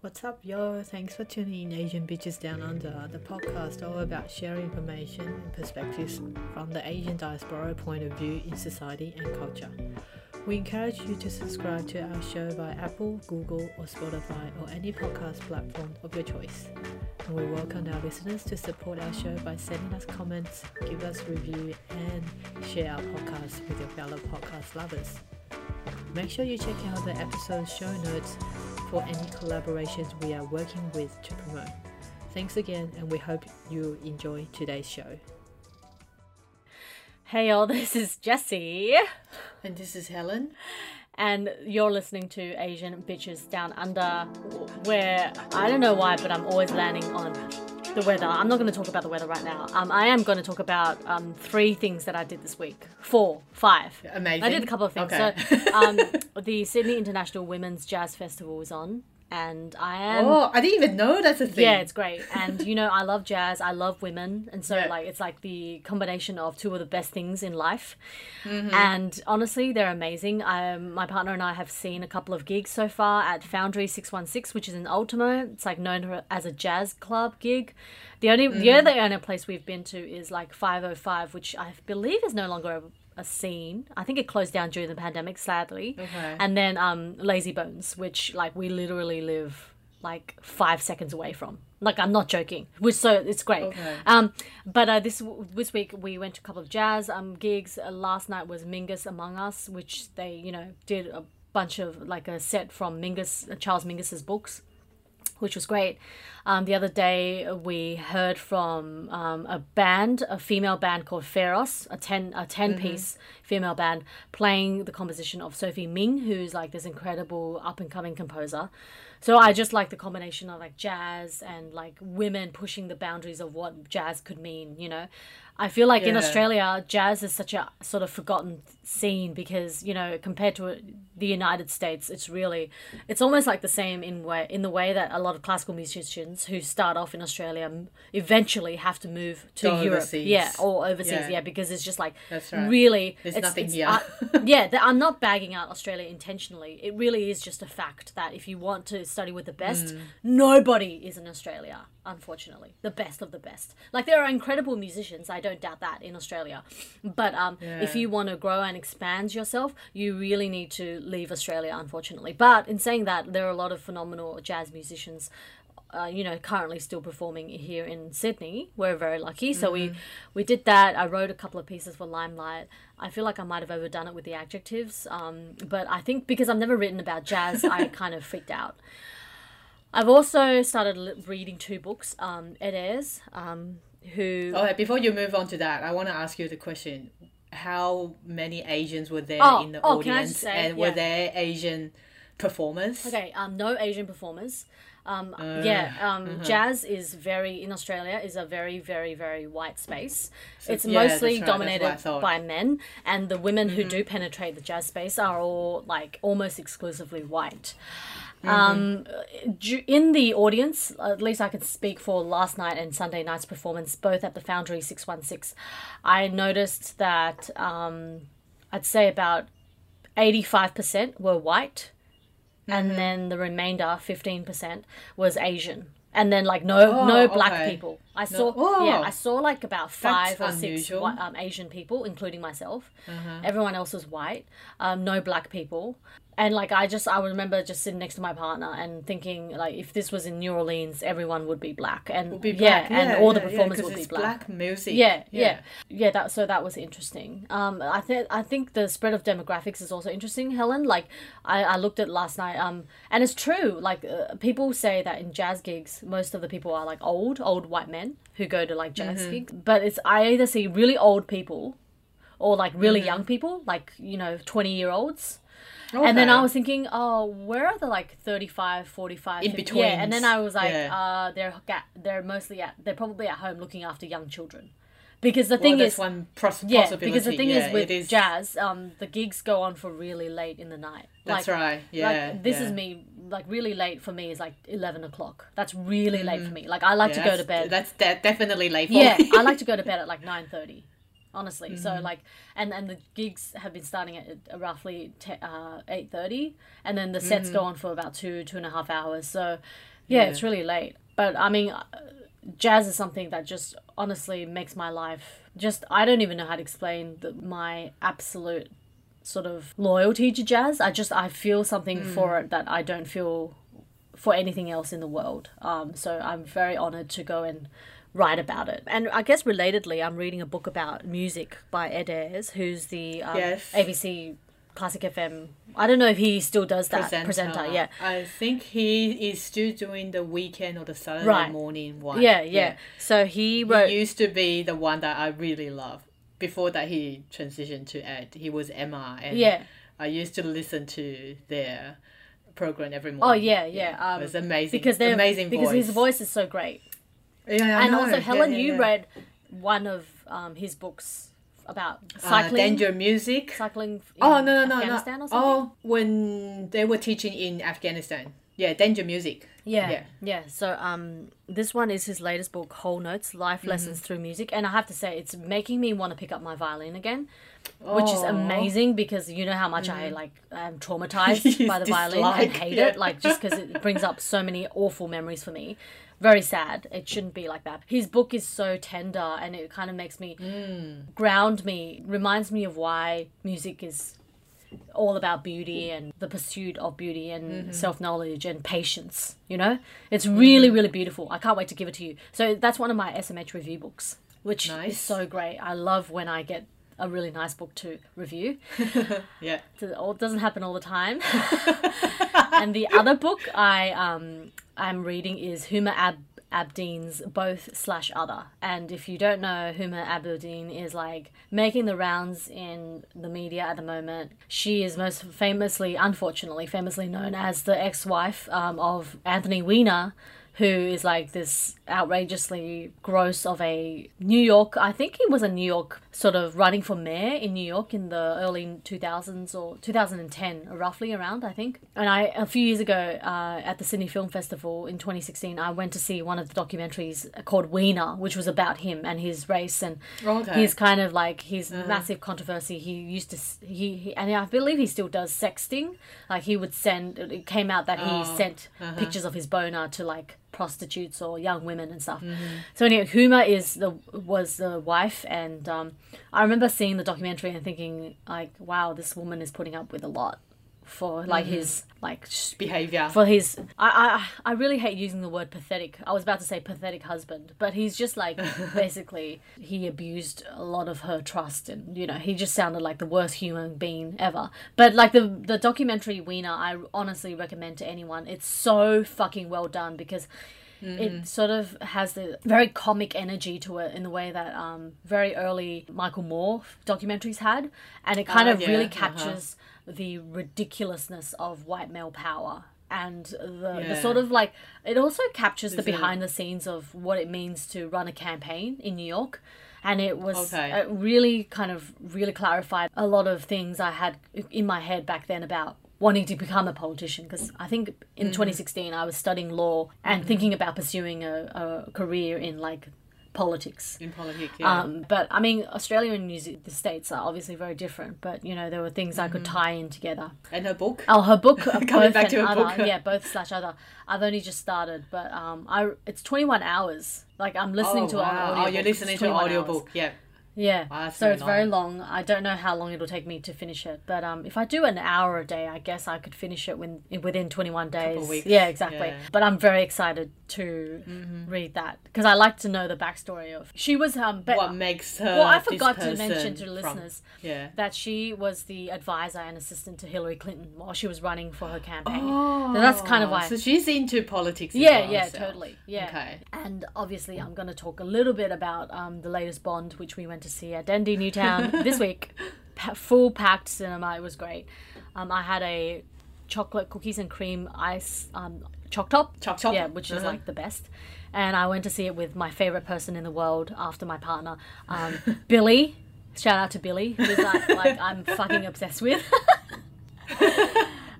What's up, yo? Thanks for tuning in Asian Bitches Down Under, the podcast all about sharing information and perspectives from the Asian diaspora point of view in society and culture. We encourage you to subscribe to our show by Apple, Google, or Spotify, or any podcast platform of your choice. And we welcome our listeners to support our show by sending us comments, give us review, and share our podcast with your fellow podcast lovers. Make sure you check out the episode show notes for any collaborations we are working with to promote. Thanks again, and we hope you enjoy today's show. Hey all, this is Jessie, And this is Helen. and you're listening to Asian Bitches Down Under, where I don't know why, but I'm always landing on the weather. I'm not going to talk about the weather right now. Um, I am going to talk about um, three things that I did this week. Four, five. Amazing. I did a couple of things. Okay. So, um, the Sydney International Women's Jazz Festival was on, and I am. oh, I didn't even know that's a thing. Yeah, it's great. And you know, I love jazz, I love women, and so Yeah. like it's like the combination of two of the best things in life. Mm-hmm. And honestly, they're amazing. Um, my partner and I have seen a couple of gigs so far at Foundry 616, which is in Ultimo. It's like known as a jazz club gig. The only the Mm-hmm. other only place we've been to is like 505, which I believe is no longer a, scene. I think it closed down during the pandemic, sadly. Okay. And then um, Lazy Bones, which like we literally live like five seconds away from. Like I'm not joking. Which so it's great. Okay. Um, but uh, this this week we went to a couple of jazz um gigs. Uh, last night was Mingus Among Us, which they you know did a bunch of like a set from Mingus uh, Charles Mingus's books which was great. Um, the other day, we heard from um, a band, a female band called Feros, a ten a 10 piece female band playing the composition of Sophie Ming, who's like this incredible up and coming composer. So I just like the combination of like jazz and like women pushing the boundaries of what jazz could mean. You know, I feel like in Australia, jazz is such a sort of forgotten scene because you know compared to the United States, it's really it's almost like the same in way in the way that a lot of classical musicians who start off in Australia eventually have to move to Go Europe, overseas. yeah, or overseas, Yeah. yeah, because it's just like That's right. really There's it's, nothing it's, here. uh, yeah, I'm not bagging out Australia intentionally. It really is just a fact that if you want to study with the best, Mm. nobody is in Australia, unfortunately. The best of the best. Like there are incredible musicians, I don't doubt that in Australia. But um, if you want to grow and expand yourself, you really need to leave Australia, unfortunately. But in saying that, there are a lot of phenomenal jazz musicians uh, you know, currently still performing here in Sydney. We're very lucky. So we we did that. I wrote a couple of pieces for Limelight. I feel like I might have overdone it with the adjectives, um, but I think because I've never written about jazz, I kind of freaked out. I've also started reading two books. Um, Ed Ayres, um, who Okay, before you move on to that, I want to ask you the question: How many Asians were there Oh, in the oh, audience, say, and were there Asian performers? Okay, um, no Asian performers. Um, Uh, yeah, um, uh-huh. jazz is very in Australia is a very very very white space. it's yeah, mostly right, that's what I dominated. Mm-hmm. by men, and the women who do penetrate the jazz space are all like almost exclusively white. Mm-hmm. Um, in the audience, at least I could speak for last night and Sunday night's performance, both at the Foundry Six One Six. I noticed that um, I'd say about eighty five percent were white Mm-hmm. and then the remainder 15% was asian and then like no Oh, no black okay. people i saw Oh. yeah i saw like about five or six um, asian people including myself Uh-huh. everyone else was white um, no black people and like i just i remember just sitting next to my partner and thinking like if this was in new orleans everyone would be black and Would be yeah, black. and all the yeah, yeah, performers would be it's black music. yeah, yeah, yeah. That so that was interesting. Um, I think I think the spread of demographics is also interesting, Helen. Like I, I looked at last night. Um, and it's true. Like uh, people say that in jazz gigs, most of the people are like old, old white men who go to like jazz Mm-hmm. gigs. But it's I either see really old people, or like really Mm-hmm. young people, like you know twenty year olds. And then I was thinking, oh, where are the like 35, 45, In 50 Yeah, and then. I was like, Yeah. uh, they're they're mostly at they're probably at home looking after young children, because the Well, thing is, one pros- yeah, because the thing yeah, is with it is. jazz, um, the gigs go on for really late in the night. That's like, right. Yeah. Like this yeah. is me. Like really late for me is like eleven o'clock. That's really late for me. Like I like to go to. Bed. That's de- definitely late for me. yeah. I like to go to bed at like nine thirty honestly. So like, and and the gigs have been starting at roughly te- uh, eight thirty, and then the sets go on for about two two and a half hours. So yeah, it's really late. But I mean, uh, jazz is something that just honestly makes my life just. I don't even know how to explain the, my absolute sort of loyalty to jazz. I just I feel something for it that I don't feel for anything else in the world. Um, so I'm very honored to go and write about it. And I guess relatedly, I'm reading a book about music by Ed Ayres, who's the um, Yes. ABC Classic FM. I don't know if he still does that presenter. yeah. I think he is still doing the weekend or the Saturday Right. morning one. Yeah, yeah. So he He used to be the one that I really love. Before that, he transitioned to Ed. He was Emma, and Yeah. I used to listen to their program every morning. Oh morning. yeah, yeah. Um, it was amazing. because they're amazing because voice. his voice is so great. Yeah, I and know. also Helen, yeah, you yeah. read one of um, his books about Uh, cycling. Danger Music. Cycling. In Oh no no no Afghanistan no! or something. Oh, when they were teaching in Afghanistan. Yeah, Danger Music. Yeah, Yeah. yeah. So um, this one is his latest book, Whole Notes: Life Mm-hmm. Lessons Through Music, and I have to say, it's making me want to pick up my violin again, which is Mm-hmm. amazing because you know how much I like am traumatized by the violin and hate yeah. it, like just because it brings up so many awful memories for me. Very sad. It shouldn't be like that. His book is so tender, and it kind of makes me Mm. ground me, reminds me of why music is all about beauty and the pursuit of beauty and Mm-hmm. self knowledge and patience. You know, it's really, really beautiful. I can't wait to give it to you. So that's one of my SMH review books, which Nice. is so great. I love when I get a really nice book to review. Yeah. It doesn't happen all the time. and the other book I um I'm reading is Huma Ab- Abedin's Both slash Other. And if you don't know, Huma Abdeen is like making the rounds in the media at the moment. She is most famously, unfortunately, famously known as the ex-wife um, of Anthony Weiner. Who is like this outrageously gross of a New York? I think he was a New York sort of running for mayor in New York in the early 2000s or 2010, roughly around, I think. And I, a few years ago uh, at the Sydney Film Festival in 2016, I went to see one of the documentaries called Weiner, which was about him and his race and Okay. his kind of like his massive controversy. He used to, he, he, and I believe he still does sexting. Like he would send, it came out that he Oh, sent pictures of his boner to like prostitutes or young women and stuff. Mm-hmm. So anyway, Huma is the was the wife, and um, I remember seeing the documentary and thinking like, wow, this woman is putting up with a lot for like Mm-hmm. his like sh- Behavior. for his I, I I really hate using the word pathetic. I was about to say pathetic husband, but he's just like basically he abused a lot of her trust and you know, he just sounded like the worst human being ever. But like the the documentary Weiner, I honestly recommend to anyone. It's so fucking well done because it sort of has the very comic energy to it in the way that um, very early Michael Moore documentaries had, and it kind Ah, of yeah, really uh-huh. The ridiculousness of white male power and the, the sort of like it also captures the There's a- behind the scenes of what it means to run a campaign in New York and it was Okay. it really kind of really clarified a lot of things I had in my head back then about wanting to become a politician because I think in Mm-hmm. 2016 I was studying law and thinking about pursuing a, a career in like politics in politics. Yeah. um, but I mean, Australia and New Zealand, the states are obviously very different. But you know, there were things I could Mm-hmm. tie in together. and her book. Oh, her book, uh, both back to her other, book. yeah, both slash other. I've only just started, but um, I it's twenty one hours. Like I'm listening oh, to wow. audio. Oh, you're listening to an audiobook. Yeah. Yeah, that's so very it's very long. I don't know how long it'll take me to finish it, but um, if I do an hour a day, I guess I could finish it when, within 21 days. Yeah, exactly. yeah. But I'm very excited to read that because I like to know the backstory of. She was um, but, What makes her? well, I forgot to mention to from- listeners Yeah. that she was the advisor and assistant to Hillary Clinton while she was running for her campaign. Oh, So that's kind of why- So she's into politics. Yeah, well yeah, herself. totally. Yeah. Okay. And obviously, I'm going to talk a little bit about um, the latest Bond, which we went to see at Dendy Newtown this week. Full packed cinema. It was great. Um, I had a chocolate cookies and cream ice um, choc top. Choc top. Yeah, which is Uh-huh. like the best. And I went to see it with my favorite person in the world after my partner, um, Billy. Shout out to Billy, who's like, like I'm fucking obsessed with.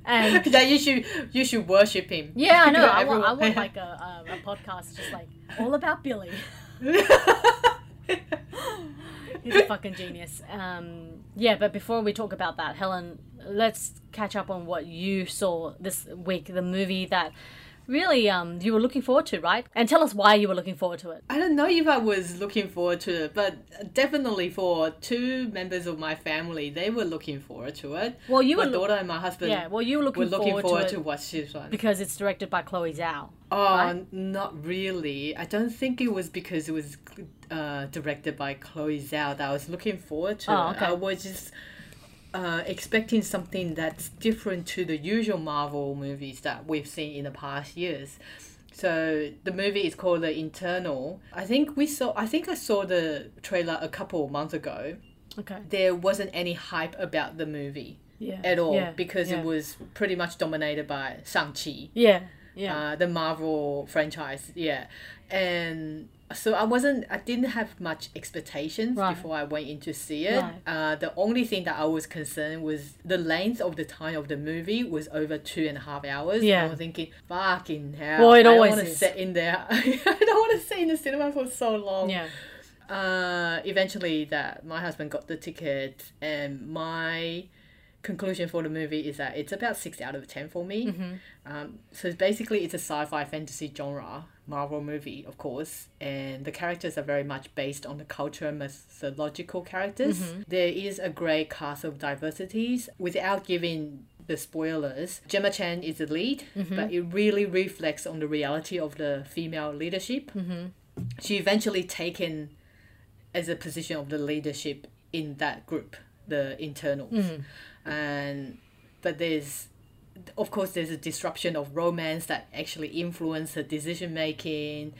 and that you should you should worship him. yeah, I know. I want, I want like a, a, a podcast just like all about Billy. He's a fucking genius. Um, yeah, but before we talk about that, Helen, let's catch up on what you saw this week. The movie that really um, you were looking forward to, right? And tell us why you were looking forward to it. I don't know if I was looking forward to it, but definitely for two members of my family, they were looking forward to it. Well, you my were daughter and my husband. Yeah, well, you were looking were looking forward, forward to, to it watch this one. because it's directed by Chloe Zhao. Oh, right? not really. I don't think it was because it was uh, directed by Chloe Zhao that I was looking forward to. Oh, okay. I was just uh, expecting something that's different to the usual Marvel movies that we've seen in the past years. So the movie is called The Eternals. I think we saw. I think I saw the trailer a couple of months ago. Okay. There wasn't any hype about the movie Yeah. at all Yeah. because yeah. it was pretty much dominated by Shang-Chi Yeah. Yeah. uh, the Marvel franchise. Yeah, and so I wasn't. I didn't have much expectations Right. before I went in to see it. Right. Uh, the only thing that I was concerned was the length of the time of the movie was over two and a half hours. Yeah. I was thinking, fucking hell. Well, it I don't always want to sit in there. I don't want to sit in the cinema for so long yeah. uh, eventually that my husband got the ticket and my conclusion for the movie is that it's about six out of ten for me um, so basically it's a sci-fi fantasy genre marvel movie of course and the characters are very much based on the cultural mythological characters. Mm-hmm. There is a great cast of diversities. Without giving the spoilers gemma chan is the lead mm-hmm. but it really reflects on the reality of the female leadership. Mm-hmm. She eventually taken as a position of the leadership in that group, the Eternals. And but there's of course there's a disruption of romance that actually influence her decision making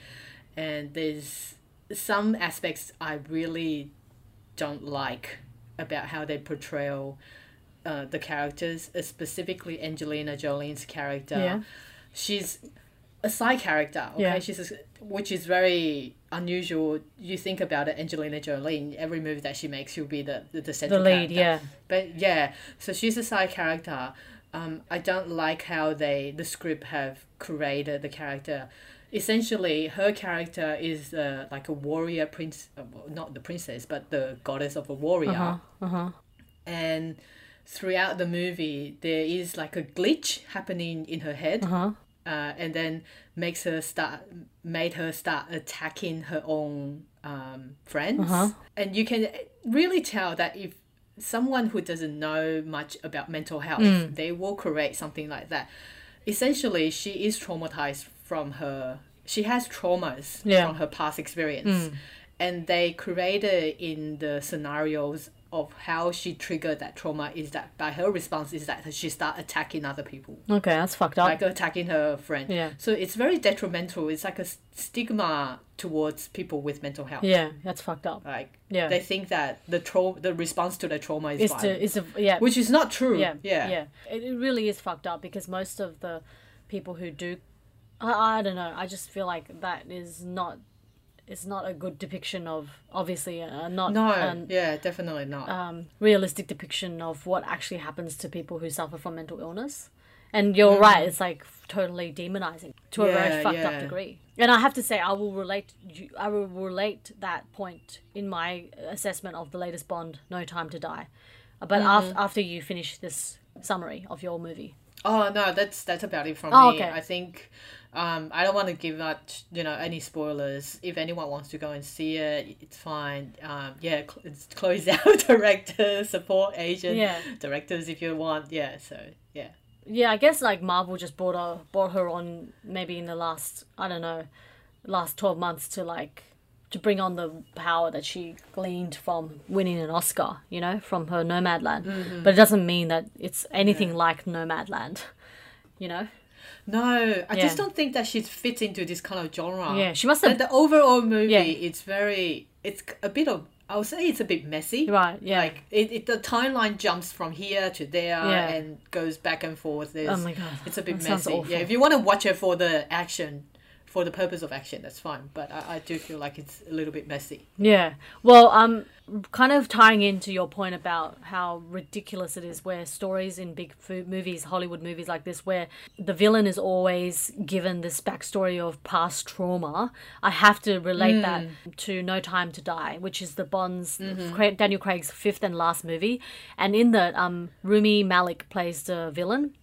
and there's some aspects I really don't like about how they portray uh, the characters, uh, specifically Angelina Jolie's character. Yeah. She's a side character, okay? Yeah. She's a, which is very unusual. You think about it, Angelina Jolie every movie that she makes, she'll be the the, the The lead. character. Yeah. But yeah, so she's a side character. Um, I don't like how they the script have created the character. Essentially, her character is uh, like a warrior prince, uh, well, not the princess, but the goddess of a warrior. Uh huh. Uh huh. And throughout the movie, there is like a glitch happening in her head Uh huh. uh, and then makes her start made her start attacking her own um, friends Uh-huh. and you can really tell that if someone who doesn't know much about mental health Mm. they will create something like that essentially she is traumatized from her she has traumas Yeah. Mm. from her past experience and they created in the scenarios of how she triggered that trauma is that by her response is that she start attacking other people Okay, that's fucked up. like attacking her friend. Yeah. So it's very detrimental. It's like a stigma towards people with mental health. yeah, that's fucked up. Like Yeah. they think that the tra- the response to the trauma is It's violent, it's a, yeah. which is not true. yeah, Yeah. yeah. It, it really is fucked up because most of the people who do, I, I don't know. I just feel like that is not, it's not a good depiction of obviously uh, not No. yeah, definitely not. um, realistic depiction of what actually happens to people who suffer from mental illness. And you're Mm. right, it's like totally demonizing to a very Yeah, fucked up degree. And I have to say, I will relate. I will relate that point in my assessment of the latest Bond, No Time to Die. But Mm. after after you finish this summary of your movie, oh no, that's that's about it from Oh, me. okay. I think. Um, I don't want to give out, you know, any spoilers. If anyone wants to go and see it, it's fine. Um, yeah, cl- it's close out director, support agent, Yeah. directors if you want. Yeah, so yeah. yeah, I guess like Marvel just brought her brought her on maybe in the last I don't know, last twelve months to like to bring on the power that she gleaned from winning an Oscar, you know, from her Nomadland. Mm-hmm. But it doesn't mean that it's anything like Nomadland, you know. No, I Yeah. just don't think that she fits into this kind of genre. Yeah, she must And have the overall movie, Yeah. it's very, it's a bit of, I would say it's a bit messy. right. Yeah. Like it, it, the timeline jumps from here to there Yeah. and goes back and forth. There's, oh my god. it's a bit that messy. Yeah, if you want to watch it for the action, for the purpose of action, that's fine. But I, I do feel like it's a little bit messy. Yeah. Well, um, kind of tying into your point about how ridiculous it is, where stories in big fo- movies, Hollywood movies like this, where the villain is always given this backstory of past trauma. I have to relate that to No Time to Die, which is the Bond's Cra- Daniel Craig's fifth and last movie, and in that, um, Rami Malek plays the villain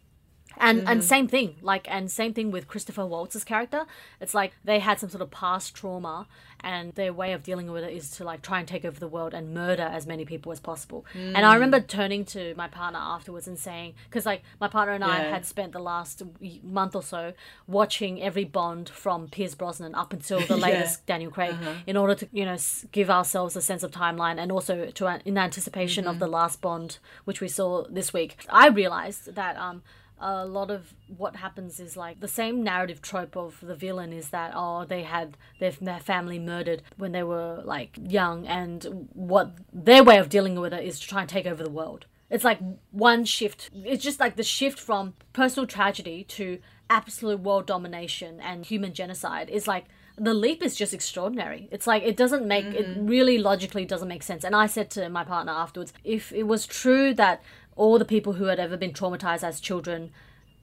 and and mm. same thing like and same thing with christopher waltz's character. It's like they had some sort of past trauma and their way of dealing with it is to like try and take over the world and murder as many people as possible. And i remember mm. turning to my partner afterwards and saying because like my partner and i had spent the last month or so watching every bond from pierce brosnan up until the Yeah. latest daniel craig uh-huh. in order to you know give ourselves a sense of timeline and also to uh, in anticipation of the mm-hmm. last bond which we saw this week. I realized that um a lot of what happens is like the same narrative trope of the villain is that oh they had their, their family murdered when they were like young and what their way of dealing with it is to try and take over the world it's like one shift it's just like the shift from personal tragedy to absolute world domination and human genocide is like the leap is just extraordinary. It's like it doesn't make it mm-hmm. really logically doesn't make sense. And I said to my partner afterwards, if it was true that all the people who had ever been traumatized as children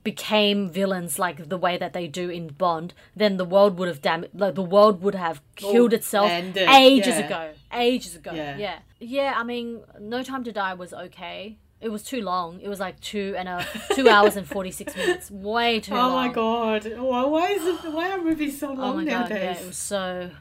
became villains like the way that they do in Bond, then the world would have dam- like the world would have killed Oh, itself ended, ages yeah. ago. Ages ago. Yeah. yeah. Yeah, I mean, No Time to Die was okay. It was too long. It was like two and a two hours and forty six minutes. Way too Oh long. Oh my god! Why, why is it? Why are movies so Oh long my god, nowadays? yeah, it was so.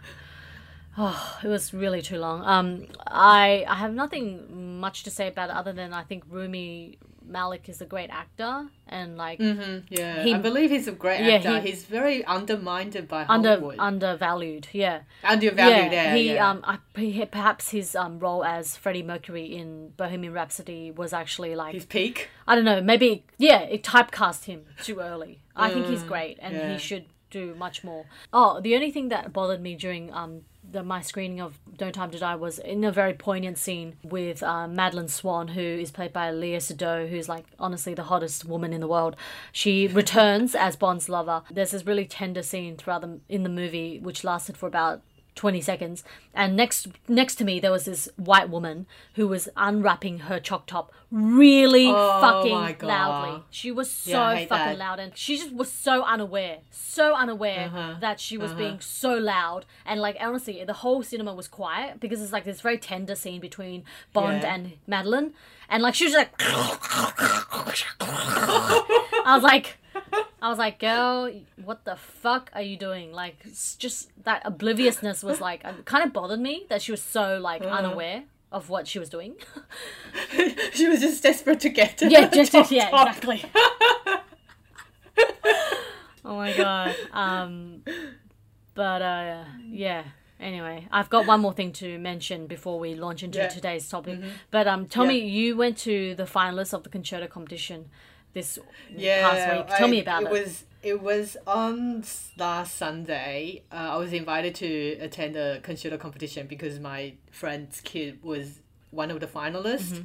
Oh, it was really too long. Um, I I have nothing much to say about it other than I think Rami Malek is a great actor and like Mhm, yeah, He- I believe he's a great Yeah, actor. he- he's very undermined by under Hollywood. undervalued. Yeah, Undervalued, yeah. he yeah. um I, he, perhaps his um role as Freddie Mercury in Bohemian Rhapsody was actually like his peak. I don't know, maybe yeah, it typecast him too early. I think he's Mm, great and yeah. he should do much more. Oh, the only thing that bothered me during um the my screening of No Time to Die was in a very poignant scene with uh, Madeleine Swann, who is played by Léa Seydoux, who's like honestly the hottest woman in the world. She returns as Bond's lover. There's this really tender scene throughout the in the movie, which lasted for about 20 seconds. And next next to me there was this white woman who was unwrapping her choc top really Oh fucking loudly. She was so Yeah, fucking that. loud. And she just was so unaware so unaware Uh-huh. that she was being so loud. And like honestly the whole cinema was quiet because it's like this very tender scene between bond Yeah. and madeline. And like she was like i was like I was like, girl, what the fuck are you doing? Like, just that obliviousness was like, kind of bothered me that she was so like Uh-huh. unaware of what she was doing. she was just desperate to get to yeah, the just, top, yeah, top. exactly. oh my god. Um, but uh, yeah. Anyway, I've got one more thing to mention before we launch into Yeah. Mm-hmm. today's topic. But um, tell Yeah. me, you went to the finalists of the concerto competition this Yeah, past week. Tell I- me about it. It was it was on last Sunday. Uh, I was invited to attend a concerto competition because my friend's kid was one of the finalists. Mm-hmm.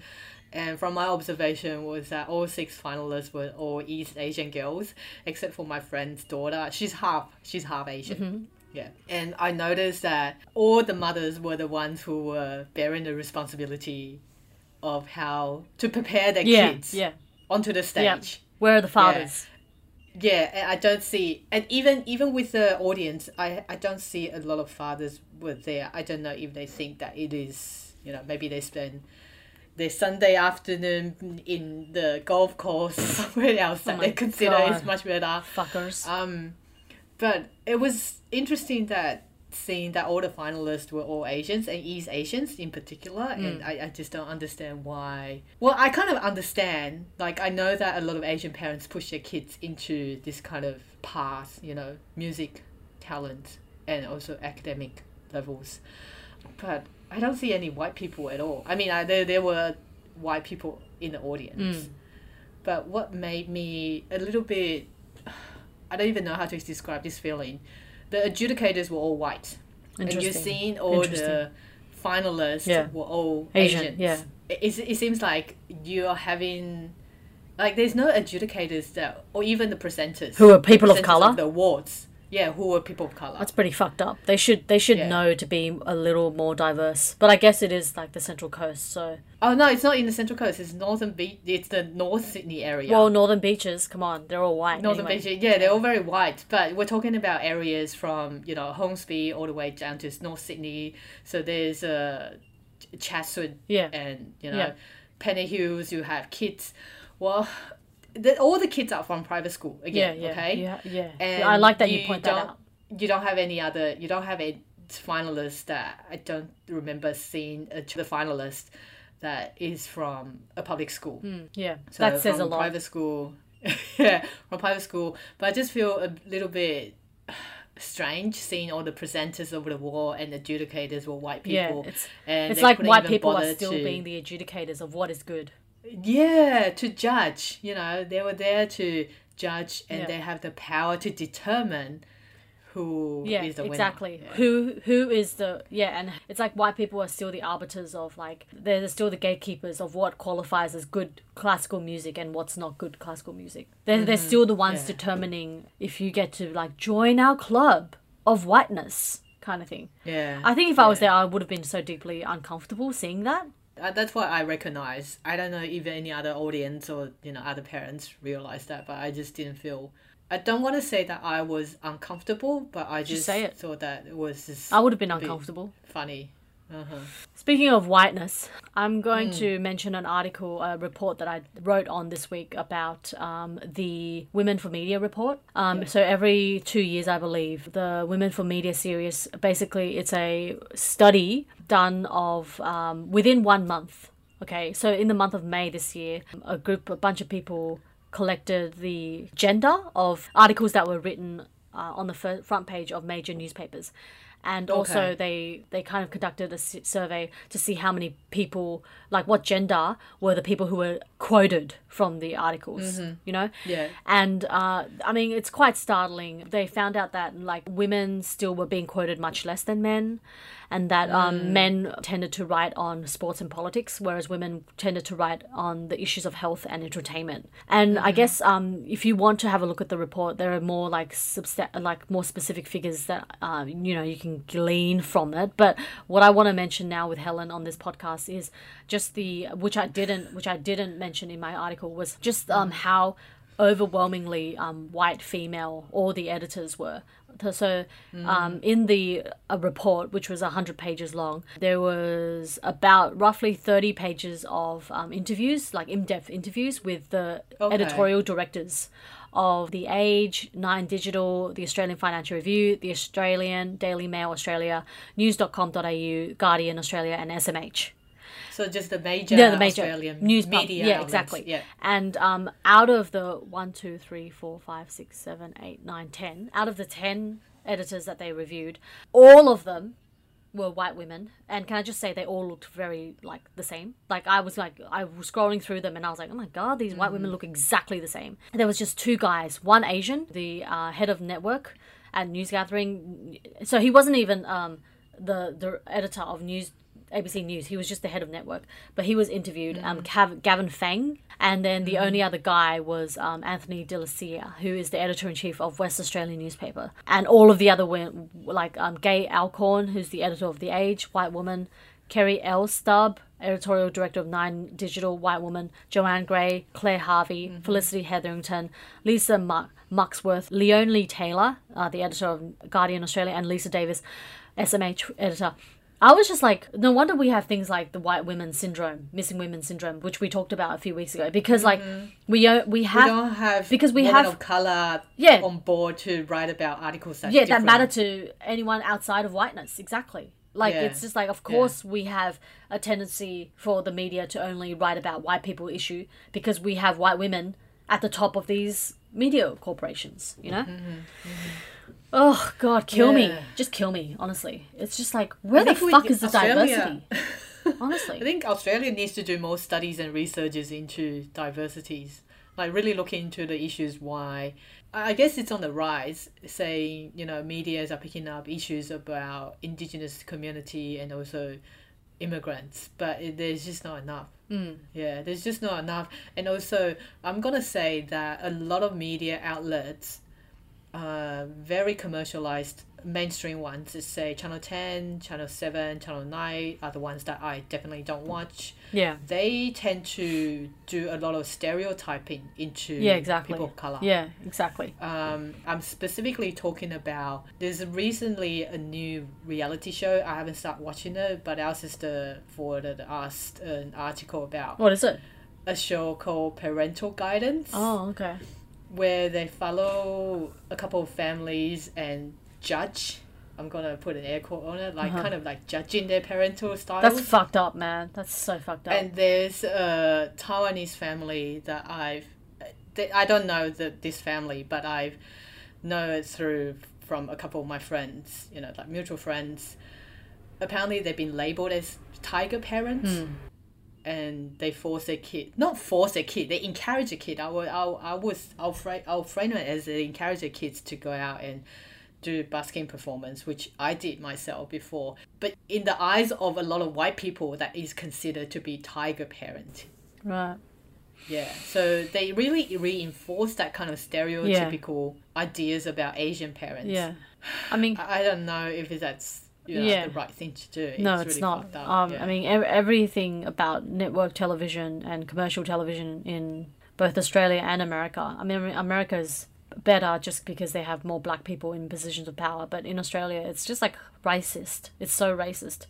And from my observation was that all six finalists were all East Asian girls, except for my friend's daughter. She's half. She's half Asian. Mm-hmm. Yeah, and I noticed that all the mothers were the ones who were bearing the responsibility of how to prepare their yeah, kids yeah, onto the stage. yeah. Where are the fathers? Yeah, and I don't see, and even even with the audience, I I don't see a lot of fathers were there. I don't know if they think that it is, you know, maybe they spend their Sunday afternoon in the golf course somewhere else that Oh they consider is much better. Fuckers. Um, but it was interesting that seeing that all the finalists were all Asians and East Asians in particular, and I, I just don't understand why. Well, I kind of understand. Like, I know that a lot of Asian parents push their kids into this kind of path, you know, music, talent, and also academic levels. But I don't see any white people at all. I mean, I, there, there were white people in the audience. Mm. But what made me a little bit I don't even know how to describe this feeling. The adjudicators were all white. And you're Interesting. seeing all the finalists Yeah. were all Asian, Asians. yeah. It, it, seems like you're having like there's no adjudicators that or even the presenters. Who are people of presenters colour? the awards. Yeah, who are people of color. That's pretty fucked up. They should they should Yeah. know to be a little more diverse. But I guess it is like the Central Coast, so Oh no, it's not in the Central Coast. It's Northern Beach. It's the North Sydney area. well, Northern Beaches. Come on, they're all white. Northern anyway. Beach, yeah, they're all very white, but we're talking about areas from you know Hornsby all the way down to North Sydney. So there's uh, Chatswood Yeah. and you know Yeah. Pennant Hills. You have kids. Well, the, all the kids are from private school Yeah, again. yeah, okay, yeah, yeah. And I like that you, point that out. You don't have any other. You don't have a finalist that I don't remember seeing a, the finalist that is from a public school. Hmm, yeah, So that says a lot. Private school, yeah, from private school. But I just feel a little bit strange seeing all the presenters over the wall and adjudicators were white Yeah, people. it's and it's like white people are still to- being the adjudicators of what is good. Yeah to judge. You know, they were there to judge, and Yeah. they have the power to determine who is Yeah, the winner. exactly. Yeah. Who who is the yeah, and it's like white people are still the arbiters of like they're still the gatekeepers of what qualifies as good classical music and what's not good classical music. They're they're still the ones Mm-hmm. Yeah. determining if you get to like join our club of whiteness kind of thing. Yeah, I think if I was there, I would have been so deeply uncomfortable seeing that. Uh, that's what I recognize. I don't know if any other audience or you know other parents realize that, but I just didn't feel. I don't want to say that I was uncomfortable, but I just say it. thought that it was just I would have been uncomfortable. funny. Uh-huh. Speaking of whiteness, I'm going Hmm. to mention an article, a report that I wrote on this week about um, the Women for Media report. Um, So every two years, I believe, the Women for Media series basically it's a study done of um, within one month. Okay, so in the month of May this year, a group, a bunch of people collected the gender of articles that were written uh, on the front page of major newspapers. And also, Okay. they they kind of conducted a survey to see how many people, like what gender were the people who were quoted from the articles, you know? Yeah. And uh, I mean, it's quite startling. They found out that like women still were being quoted much less than men, and that um, men tended to write on sports and politics, whereas women tended to write on the issues of health and entertainment. And I guess um, if you want to have a look at the report, there are more like substa- like more specific figures that uh, you know you can glean from it. But what I want to mention now with Helen on this podcast is just the which I didn't which I didn't mention in my article was just um, how overwhelmingly um, white female all the editors were. So, um, in the a report, which was 100 pages long, there was about roughly 30 pages of um, interviews, like in depth interviews with the Okay. editorial directors of The Age, Nine Digital, the Australian Financial Review, the Australian, Daily Mail Australia, news.com.au, Guardian Australia, and SMH So just the major, yeah, the major Australian news pub- media. Yeah, outlets. exactly. Yeah. And um, out of the one, two, three, four, five, six, seven, eight, nine, ten, out of the ten editors that they reviewed, all of them were white women. And can I just say they all looked very like the same? Like I was like I was scrolling through them and I was like, oh my god, these white women look exactly the same. And there was just two guys, one Asian, the uh, head of network at News Gathering. So he wasn't even um, the the editor of News ABC News. He was just the head of network, but he was interviewed. Um, Cav- Gavin Fang, and then the only other guy was um, Anthony De La who is the editor in chief of West Australian newspaper, and all of the other went like um, Gay Alcorn, who's the editor of The Age, white woman, Kerry L. Stubb, editorial director of Nine Digital, white woman, Joanne Gray, Claire Harvey, Felicity Hetherington, Lisa Mu- Muxworth, Leone Lee Taylor, uh, the editor of Guardian Australia, and Lisa Davies, SMH editor. I was just like, no wonder we have things like the white women syndrome, missing women syndrome, which we talked about a few weeks ago. Because like mm-hmm. we uh, we We have don't have because we have- of color Yeah. on board to write about articles that yeah that matter to anyone outside of whiteness exactly like Yeah. it's just like of course we have a tendency for the media to only write about white people issue because we have white women at the top of these media corporations you know mm-hmm. Mm-hmm. Oh god kill me Mm-hmm, just kill me honestly it's just like where the think we- fuck is the Australia- diversity honestly, I think Australia needs to do more studies and researches into diversities, like really look into the issues why. I guess it's on the rise. Saying you know media's are picking up issues about indigenous community and also immigrants, but it, there's just not enough. Mm. Yeah, there's just not enough. And also, I'm gonna say that a lot of media outlets uh, very commercialized mainstream ones, let's say Channel 10, Channel 7, Channel 9 are the ones that I definitely don't watch. Yeah. They tend to do a lot of stereotyping into Yeah, exactly. people of color. Yeah, exactly. Um, I'm specifically talking about there's recently a new reality show. I haven't started watching it, but our sister forwarded us an article about What is it? a show called Parental Guidance, Oh, okay. Where they follow a couple of families and judge. I'm gonna put an air quote on it, like Uh-huh. kind of like judging their parental styles. That's fucked up, man. That's so fucked up. And there's a Taiwanese family that I've, that I don't know the, this family, but I've know it through from a couple of my friends, you know, like mutual friends. Apparently, they've been labeled as tiger parents, Hmm. And they force their kid, not force their kid, they encourage a kid. I would, I, I was, I'll frame, I'll frame it as they encourage their kids to go out and do busking performance, which I did myself before. But in the eyes of a lot of white people, that is considered to be tiger parent. right. Yeah, so they really reinforce that kind of stereotypical ideas about Asian parents. Yeah. I mean, I, I don't know if that's you know, Yeah. the right thing to do. It's no, it's really not. Um, yeah. I mean, ev- everything about network television and commercial television in both Australia and America. I mean, America's better just because they have more black people in positions of power, but in Australia, it's just like racist. It's so racist.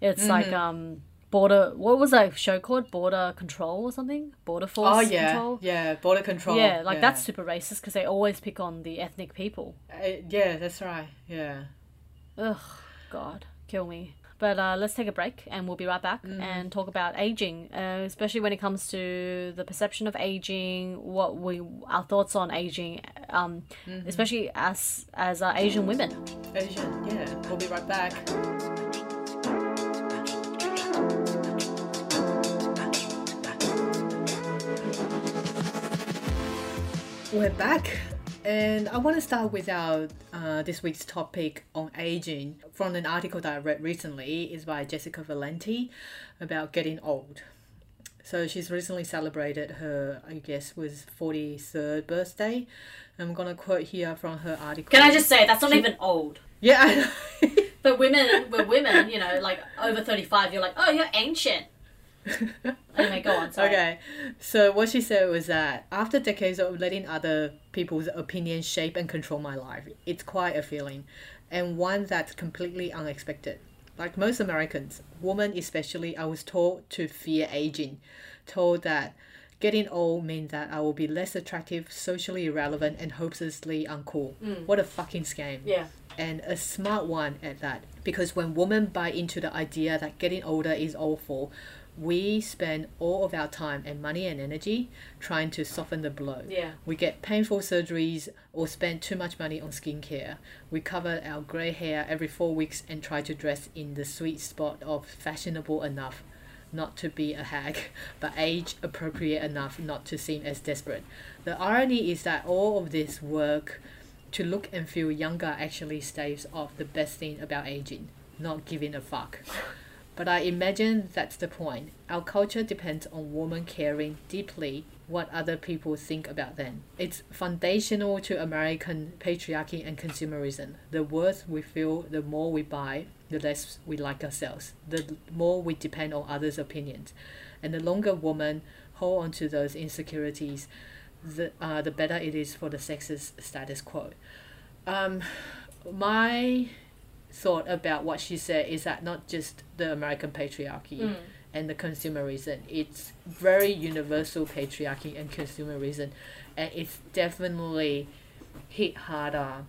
It's like Mm-hmm. um border. What was that show called? Border Control or something? Border Force oh yeah, Control. yeah, border control. Yeah, like that's super racist because they always pick on the ethnic people. Uh, yeah, that's right. Yeah. Ugh, God, kill me. But uh, let's take a break and we'll be right back Mm-hmm. and talk about aging, uh, especially when it comes to the perception of aging, what we our thoughts on aging, um, Mm-hmm. especially as as uh, Asian women. Asian. Yeah, we'll be right back. We're back, and I want to start with our uh, this week's topic on aging from an article that I read recently. is by Jessica Valenti about getting old. So she's recently celebrated her, I guess, was forty third birthday. I'm gonna quote here from her article. Can I just say that's not even old. Yeah, But women, we're women, you know, like over thirty five. You're like, oh, you're ancient. Anyway, go on. Sorry. Okay, so what she said was that after decades of letting other people's opinions shape and control my life, it's quite a feeling, and one that's completely unexpected. Like most Americans, women especially, I was taught to fear aging, told that getting old means that I will be less attractive, socially irrelevant, and hopelessly uncool. Mm. What a fucking scam Yeah. and a smart one at that. Because when women buy into the idea that getting older is awful, we spend all of our time and money and energy trying to soften the blow. Yeah. We get painful surgeries or spend too much money on skincare. We cover our grey hair every four weeks and try to dress in the sweet spot of fashionable enough not to be a hag, but age appropriate enough not to seem as desperate. The irony is that all of this work to look and feel younger actually staves off the best thing about aging, not giving a fuck. But I imagine that's the point. Our culture depends on women caring deeply what other people think about them. It's foundational to American patriarchy and consumerism. The worse we feel, the more we buy, the less we like ourselves, the more we depend on others' opinions. And the longer women hold on to those insecurities, the, uh, the better it is for the sexist status quo. Um, my thought about what she said is that not just the American patriarchy Mm. and the consumerism, it's very universal patriarchy and consumerism, and it's definitely hit harder.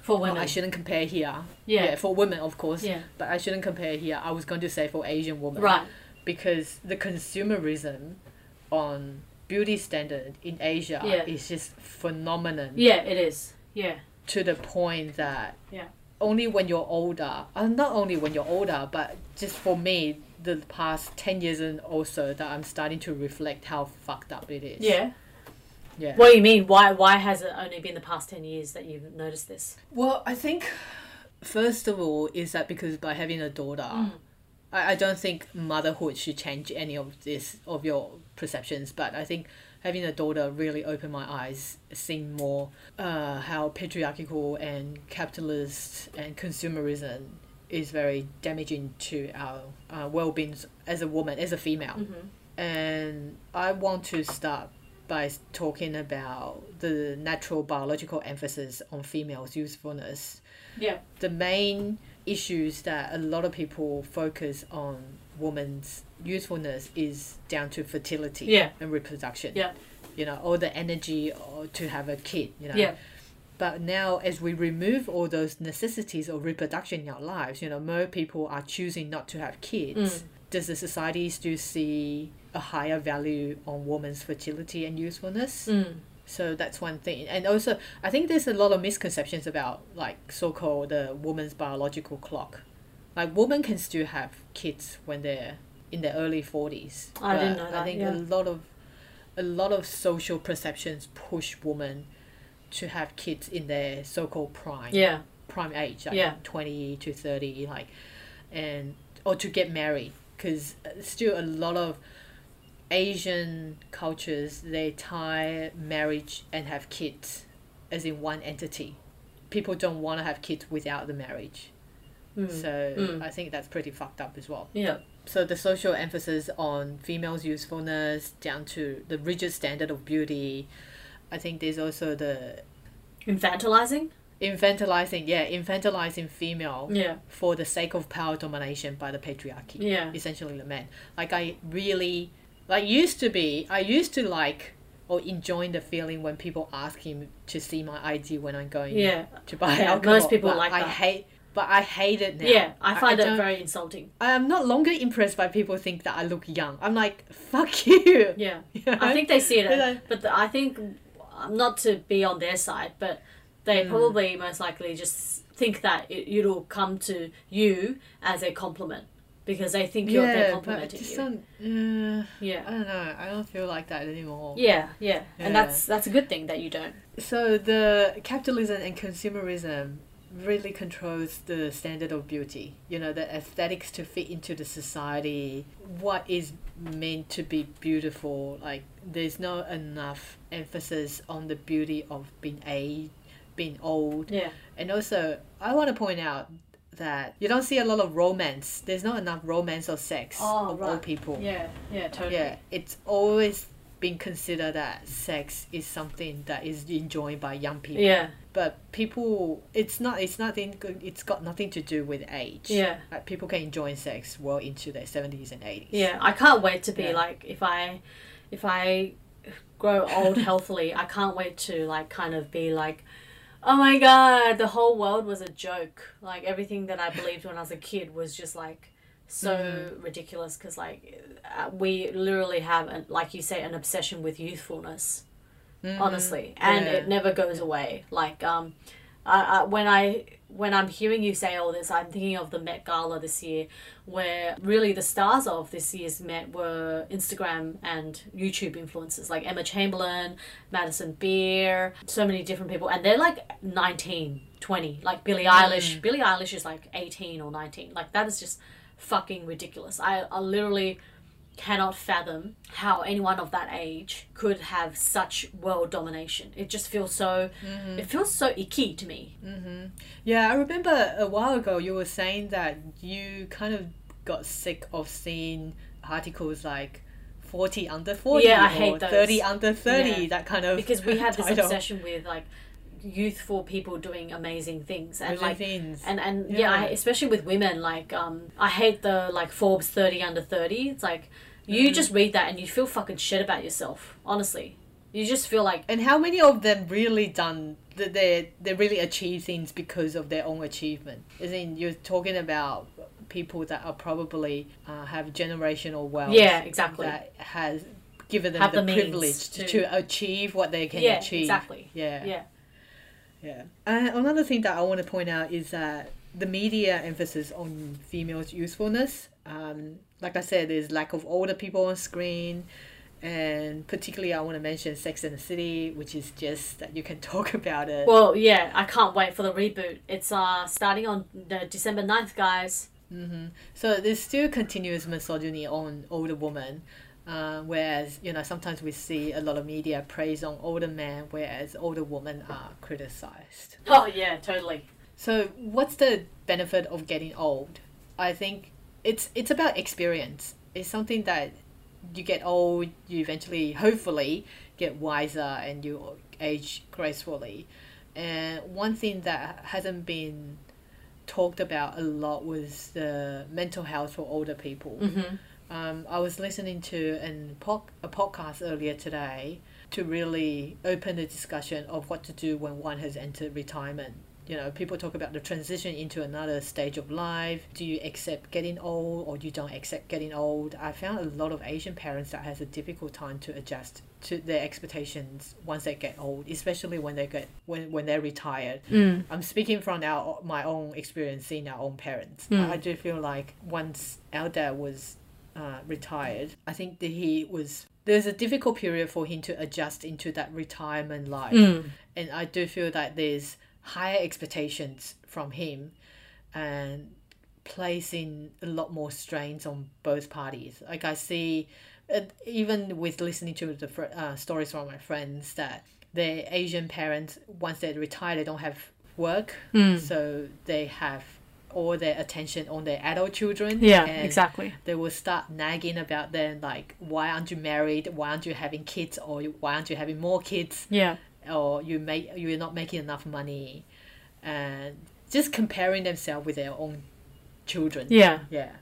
For Well, women. I shouldn't compare here. Yeah. for women, of course. Yeah. But I shouldn't compare here. I was going to say for Asian women. Right. Because the consumerism on beauty standard in Asia Yeah. is just phenomenon Yeah, it is. Yeah. to the point that Yeah. Only when you're older, uh, not only when you're older, but just for me, the past 10 years and also that I'm starting to reflect how fucked up it is. Yeah. Yeah. What do you mean? Why? Why has it only been the past ten years that you've noticed this? Well, I think, first of all, is that because by having a daughter, Mm. I, I don't think motherhood should change any of this, of your perceptions, but I think having a daughter really opened my eyes, seeing more uh, how patriarchal and capitalist and consumerism is very damaging to our uh, well-being as a woman, as a female. Mm-hmm. And I want to start by talking about the natural biological emphasis on females' usefulness. Yeah. The main issues that a lot of people focus on women's usefulness is down to fertility Yeah. and reproduction. Yeah. You know, all the energy or to have a kid, you know. Yeah. But now, as we remove all those necessities of reproduction in our lives, you know, more people are choosing not to have kids. Mm. Does the society still see a higher value on women's fertility and usefulness? Mm. So that's one thing. And also, I think there's a lot of misconceptions about like so-called the woman's biological clock. Like women can still have kids when they're in the early forties. I didn't know I think yeah. a lot of a lot of social perceptions push women to have kids in their so-called prime Yeah. prime age, like Yeah. twenty to thirty, like, and or to get married, because still a lot of Asian cultures they tie marriage and have kids as in one entity. People don't want to have kids without the marriage, Mm. so Mm. I think that's pretty fucked up as well. Yeah. So the social emphasis on females' usefulness down to the rigid standard of beauty. I think there's also the Infantilizing. infantilizing, yeah, infantilizing female Yeah. for the sake of power domination by the patriarchy. Yeah. Essentially, the men. Like I really, like used to be, I used to like or enjoy the feeling when people ask him to see my ID when I'm going Yeah. to buy Yeah, alcohol. most people but like I that. hate, but I hate it now. Yeah. I find it don't- very insulting. I am not longer impressed by people think that I look young. I'm like, fuck you. Yeah. You know? I think they see it, Yeah. but the, I think um, not to be on their side, but they Mm. probably most likely just think that it, it'll come to you as a compliment because they think you're they're yeah, but complimenting you. Uh, Yeah. I don't know. I don't feel like that anymore. Yeah, yeah, and that's that's a good thing that you don't. So the capitalism and consumerism really controls the standard of beauty. You know, the aesthetics to fit into the society. What is meant to be beautiful? Like there's not enough emphasis on the beauty of being aged, being old, Yeah, and also I want to point out that you don't see a lot of romance. There's not enough romance or sex Oh, of right. old people. yeah, yeah, totally. Yeah, it's always been considered that sex is something that is enjoyed by young people. Yeah, But people, it's not. It's nothing. good- It's got nothing to do with age. yeah, Like people can enjoy sex well into their seventies and eighties. yeah. I can't wait to be Yeah. like if I, if I grow old healthily, I can't wait to like kind of be like. Oh my god, the whole world was a joke. Like everything that I believed when I was a kid was just like so Mm-hmm. ridiculous because like uh, we literally have an, like you say an obsession with youthfulness honestly and. Yeah. it never goes away like um I, I, when i when i'm hearing you say all this i'm thinking of the met gala this year where really the stars of this year's met were instagram and youtube influencers like emma chamberlain madison beer so many different people and they're like 19 20 like billie Mm. eilish billie eilish is like 18 or 19 like that is just fucking ridiculous i, I literally cannot fathom how anyone of that age could have such world domination. It just feels so. Mm-hmm. It feels so icky to me. Yeah, I remember a while ago you were saying that you kind of got sick of seeing articles like 40 under 40 Yeah, I hate those. 30 under 30, Yeah. that kind of Because we have this title. obsession with like youthful people doing amazing things and Amazing like things. and and yeah, I, Yeah. especially with women like um I hate the like Forbes 30 under 30. It's like Mm-hmm. you just read that and you feel fucking shit about yourself. Honestly. You just feel like And how many of them really done that they they really achieve things because of their own achievement? As in, you're talking about people that are probably uh, have generational wealth. Yeah, exactly. That has given them Have the, the privilege to, to- to achieve what they can yeah, achieve. exactly. Yeah. Yeah. Yeah. Uh, another thing that I want to point out is that the media emphasis on females' usefulness. Um, like I said, there's lack of older people on screen, and particularly I want to mention Sex and the City, which is just that you can talk about it. Well, yeah, I can't wait for the reboot. It's uh starting on the December 9th, guys. So there's still continuous misogyny on older women. Uh, whereas you know sometimes we see a lot of media praise on older men, whereas older women are criticized. Oh yeah, totally. So what's the benefit of getting old? I think it's it's about experience. It's something that you get old, you eventually, hopefully, get wiser and you age gracefully. And one thing that hasn't been talked about a lot was the mental health for older people. Mm-hmm. Um, I was listening to an po- a podcast earlier today to really open the discussion of what to do when one has entered retirement. You know, people talk about the transition into another stage of life. Do you accept getting old or you don't accept getting old? I found a lot of Asian parents that has a difficult time to adjust to their expectations once they get old, especially when they get when, when they're retired. Mm. I'm speaking from our my own experience seeing our own parents. Mm. I do feel like once our dad was uh, retired, I think that he was there's a difficult period for him to adjust into that retirement life, Mm. and I do feel that there's higher expectations from him, and placing a lot more strains on both parties. Like I see, uh, even with listening to the fr- uh, stories from my friends that their Asian parents once they retire they don't have work, Mm. so they have all their attention on their adult children. Yeah, and exactly. They will start nagging about them like, why aren't you married? Why aren't you having kids? Or why aren't you having more kids? Yeah. Or you make you're not making enough money, and just comparing themselves with their own children. Yeah. Yeah.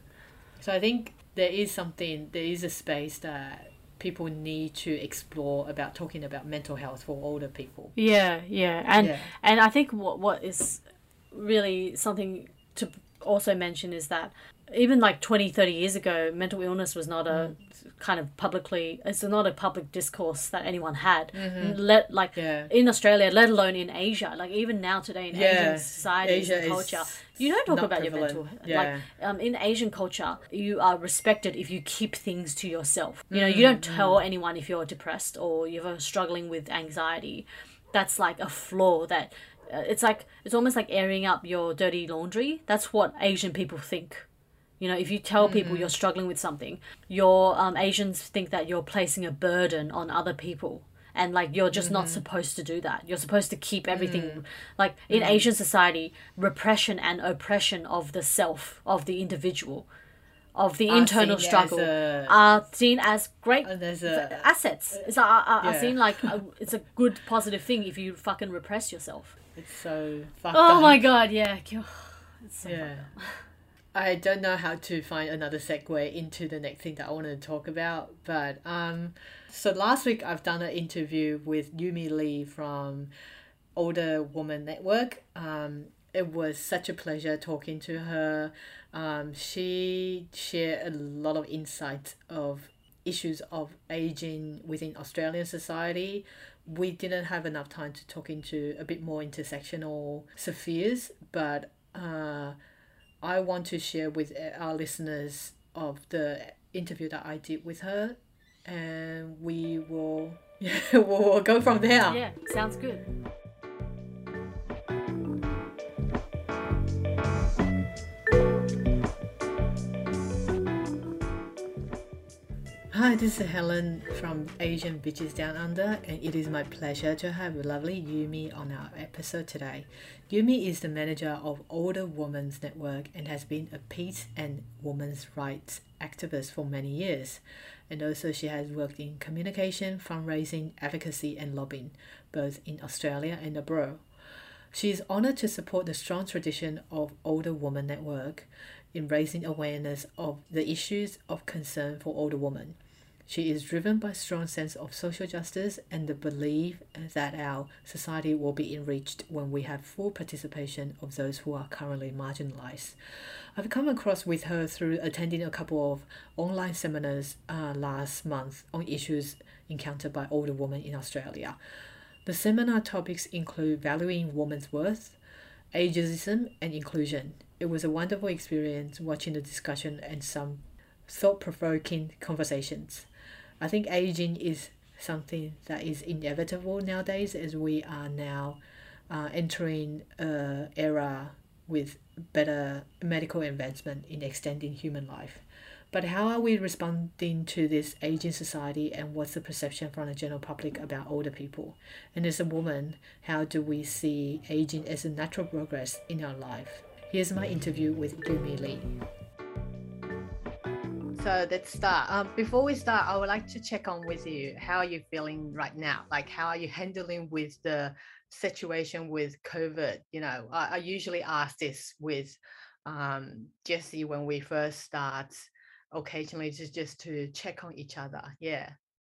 So I think there is something, there is a space that people need to explore about talking about mental health for older people. Yeah, yeah, and Yeah. and I think what what is really something to also mention is that even like 20 30 years ago mental illness was not a kind of publicly it's not a public discourse that anyone had. Let like Yeah. in australia let alone in asia like even now today in Yeah. asian society Asia and culture you don't talk about your mental Yeah. like um, in asian culture you are respected if you keep things to yourself. You know you don't Mm, tell anyone if you're depressed or you're struggling with anxiety. That's like a flaw that uh, it's like it's almost like airing up your dirty laundry. That's what asian people think you know if you tell people Mm-hmm. you're struggling with something your um, asians think that you're placing a burden on other people and like you're just Mm-hmm. not supposed to do that you're supposed to keep everything Mm. like in asian society repression and oppression of the self of the individual of the Are internal struggle a- are seen as great And a assets. It's are, are, are seen like a, it's a good positive thing if you fucking repress yourself. it's so fucked Oh up. my god, yeah. It's so Yeah. I don't know how to find another segue into the next thing that I want to talk about, but um, so last week I've done an interview with Yumi Lee from Older Woman Network. Um, it was such a pleasure talking to her. Um, she shared a lot of insights of issues of aging within Australian society. We didn't have enough time to talk into a bit more intersectional spheres, but uh, I want to share with uh, our listeners of the interview that I did with her, and we will yeah we'll go from there. Yeah, sounds good. Hi, this is Helen from Asian Bitches Down Under, and it is my pleasure to have lovely Yumi on our episode today. Yumi is the manager of Older Women's Network and has been a peace and women's rights activist for many years. And also, she has worked in communication, fundraising, advocacy, and lobbying, both in Australia and abroad. She is honored to support the strong tradition of Older Woman Network in raising awareness of the issues of concern for older women. She is driven by a strong sense of social justice and the belief that our society will be enriched when we have full participation of those who are currently marginalized. I've come across with her through attending a couple of online seminars uh, last month on issues encountered by older women in Australia. The seminar topics include valuing women's worth, ageism, and inclusion. It was a wonderful experience watching the discussion and some thought provoking conversations. I think aging is something that is inevitable nowadays as we are now uh, entering an era with better medical advancement in extending human life. But how are we responding to this aging society and what's the perception from the general public about older people? And as a woman, how do we see aging as a natural progress in our life? Here's my interview with Yumi Lee. So let's start. Um, before we start, I would like to check on with you. How are you feeling right now? Like, how are you handling with the situation with COVID? You know, I, I usually ask this with um, Jesse when we first start occasionally just just to check on each other. Yeah.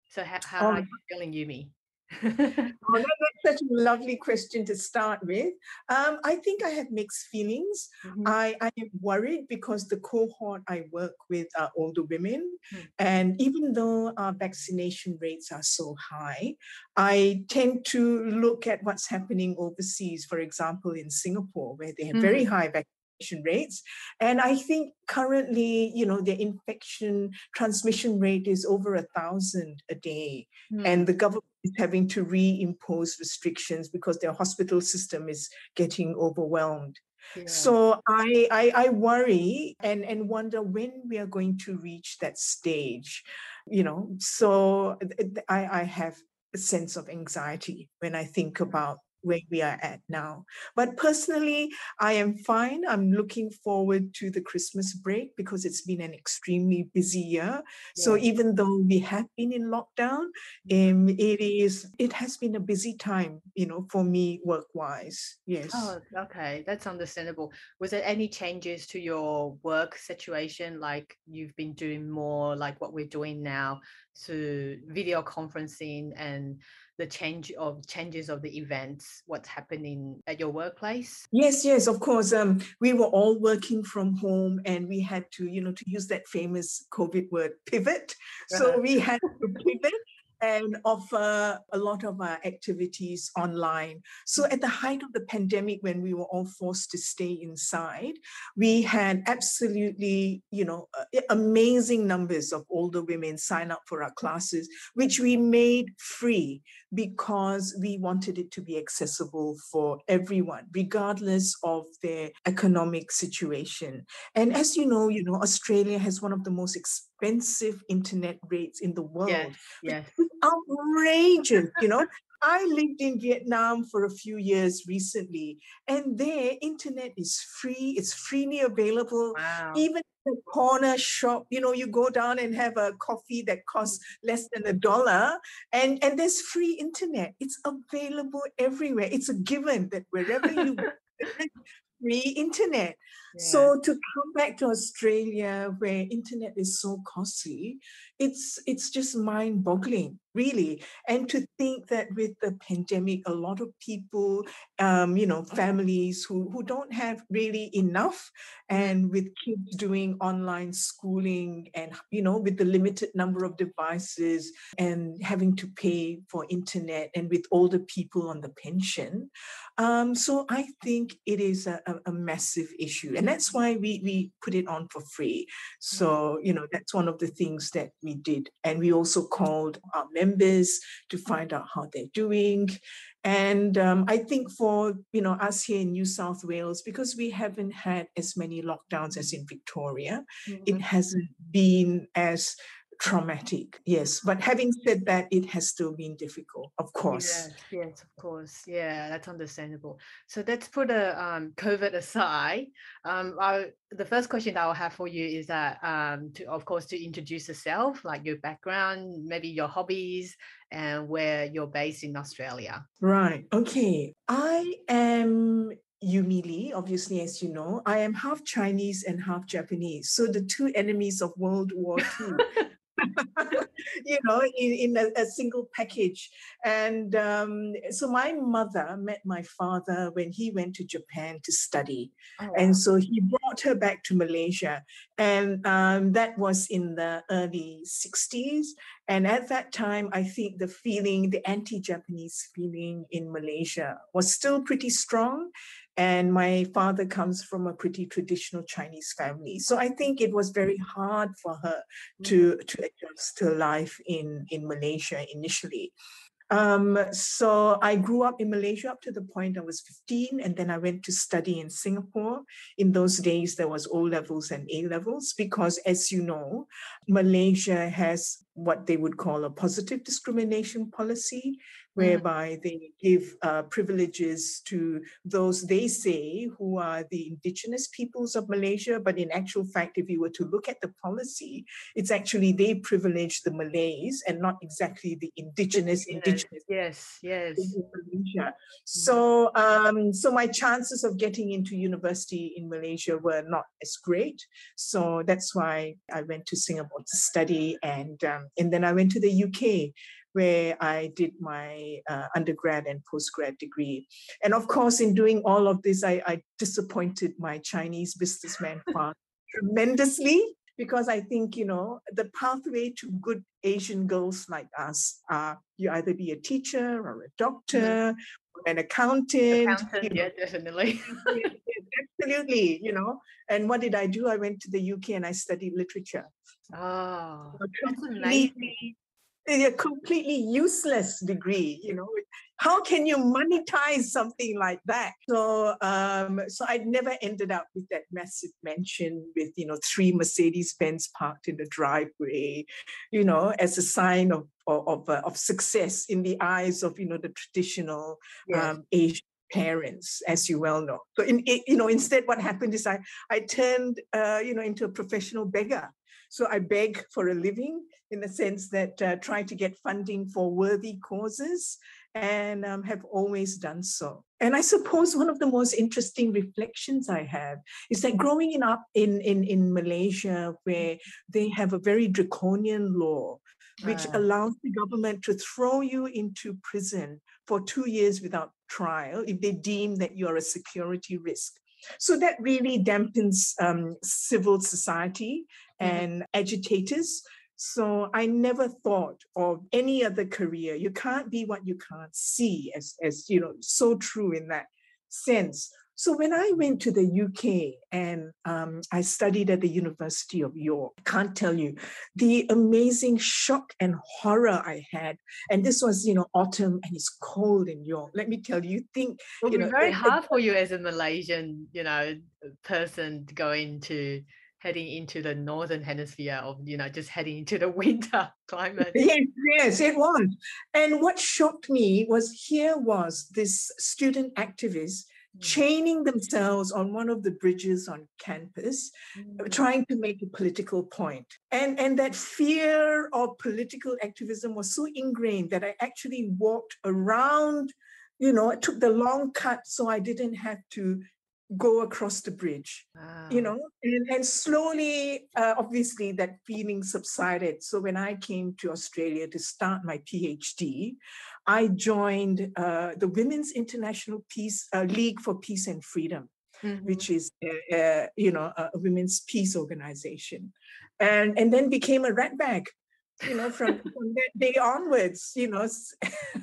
So how, how um, are you feeling, Yumi? oh, that's such a lovely question to start with. Um, I think I have mixed feelings. Mm-hmm. I, I am worried because the cohort I work with are older women. Mm-hmm. And even though our vaccination rates are so high, I tend to look at what's happening overseas, for example, in Singapore, where they have mm-hmm. very high vaccination rates. And I think currently, you know, the infection transmission rate is over a thousand a day. Mm. And the government is having to reimpose restrictions because their hospital system is getting overwhelmed. Yeah. So I, I I worry and and wonder when we are going to reach that stage, you know. So I I have a sense of anxiety when I think about where we are at now. But personally, I am fine. I'm looking forward to the Christmas break because it's been an extremely busy year. Yeah. So even though we have been in lockdown, um, it is it has been a busy time, you know, for me work wise. Yes. Oh, okay, that's understandable. Was there any changes to your work situation? Like you've been doing more like what we're doing now to video conferencing and the change of changes of the events what's happening at your workplace? Yes yes of course um, we were all working from home and we had to you know to use that famous covid word pivot. So we had to pivot and offer a lot of our activities online. So, at the height of the pandemic, when we were all forced to stay inside, we had absolutely, you know, amazing numbers of older women sign up for our classes, which we made free because we wanted it to be accessible for everyone, regardless of their economic situation. And as you know, you know, Australia has one of the most expensive internet rates in the world. Yes, yes. Outrageous, you know. I lived in Vietnam for a few years recently, and there internet is free. It's freely available. Wow. Even the corner shop, you know, you go down and have a coffee that costs less than a dollar, and, and there's free internet. It's available everywhere. It's a given that wherever you free internet. Yeah. So to come back to Australia where internet is so costly, it's it's just mind-boggling really. And to think that with the pandemic a lot of people um, you know families who, who don't have really enough and with kids doing online schooling and you know with the limited number of devices and having to pay for internet and with older people on the pension um, so i think it is a, a, massive issue. And that's why we, we put it on for free. So you know that's one of the things that we did and we also called our members to find out how they're doing. And um, I think for you know us here in New South Wales, because we haven't had as many lockdowns as in Victoria, mm-hmm. it hasn't been as traumatic yes. But having said that it has still been difficult of course. Yes, yes of course. Yeah that's understandable. So let's put a um, covid aside. Um, I, the first question that i will have for you is that um, to of course to introduce yourself like your background maybe your hobbies and where you're based in australia. Right okay. I am Yumi Lee, obviously, as you know, I am half Chinese and half Japanese. So the two enemies of World War II you know, in, in a, a, single package. And um, so my mother met my father when he went to Japan to study. Oh, wow. And so he brought her back to Malaysia. And um, that was in the early 60s. And at that time, I think the feeling, the anti Japanese feeling in Malaysia was still pretty strong. And my father comes from a pretty traditional Chinese family. So I think it was very hard for her to, mm-hmm. to adjust to life in, in Malaysia initially. Um, so I grew up in Malaysia up to the point I was 15, and then I went to study in Singapore. In those days, there was O levels and A levels because, as you know, Malaysia has what they would call a positive discrimination policy. Whereby they give uh, privileges to those they say who are the indigenous peoples of Malaysia. But in actual fact, if you were to look at the policy, it's actually they privilege the Malays and not exactly the indigenous indigenous. Yes, yes. Malaysia. Mm. So, um, so my chances of getting into university in Malaysia were not as great. So that's why I went to Singapore to study, and um, and then I went to the UK where I did my uh, undergrad and postgrad degree. And of course, in doing all of this, I, I disappointed my Chinese businessman father tremendously because I think, you know, the pathway to good Asian girls like us are you either be a teacher or a doctor mm-hmm. or an accountant. Accountant, you know. yeah, definitely. Absolutely, you know. And what did I do? I went to the UK and I studied literature. Oh, that's amazing a completely useless degree you know? How can you monetize something like that? So um so i never ended up with that massive mansion with you know three mercedes benz parked in the driveway you know as a sign of of of, uh, of success in the eyes of you know the traditional yes. um asian parents as you well know. So in you know instead what happened is i i turned uh, you know into a professional beggar so I beg for a living in the sense that uh, try to get funding for worthy causes and um, have always done so. And I suppose one of the most interesting reflections I have is that growing up in, in, in Malaysia, where they have a very draconian law, which allows the government to throw you into prison for two years without trial if they deem that you're a security risk. So that really dampens um, civil society mm-hmm. and agitators. So I never thought of any other career. You can't be what you can't see, as, as you know, so true in that sense. So when I went to the UK and um, I studied at the University of York, I can't tell you the amazing shock and horror I had. And this was, you know, autumn and it's cold in York. Let me tell you, you think it you know, very hard for you as a Malaysian, you know, person going to go into heading into the northern hemisphere of you know just heading into the winter climate yes yes it was and what shocked me was here was this student activist mm. chaining themselves on one of the bridges on campus mm. trying to make a political point and and that fear of political activism was so ingrained that i actually walked around you know I took the long cut so i didn't have to go across the bridge wow. you know and, and slowly uh, obviously that feeling subsided so when i came to australia to start my phd i joined uh, the women's international peace uh, league for peace and freedom mm-hmm. which is you know a, a women's peace organization and and then became a ratbag you know from, from that day onwards you know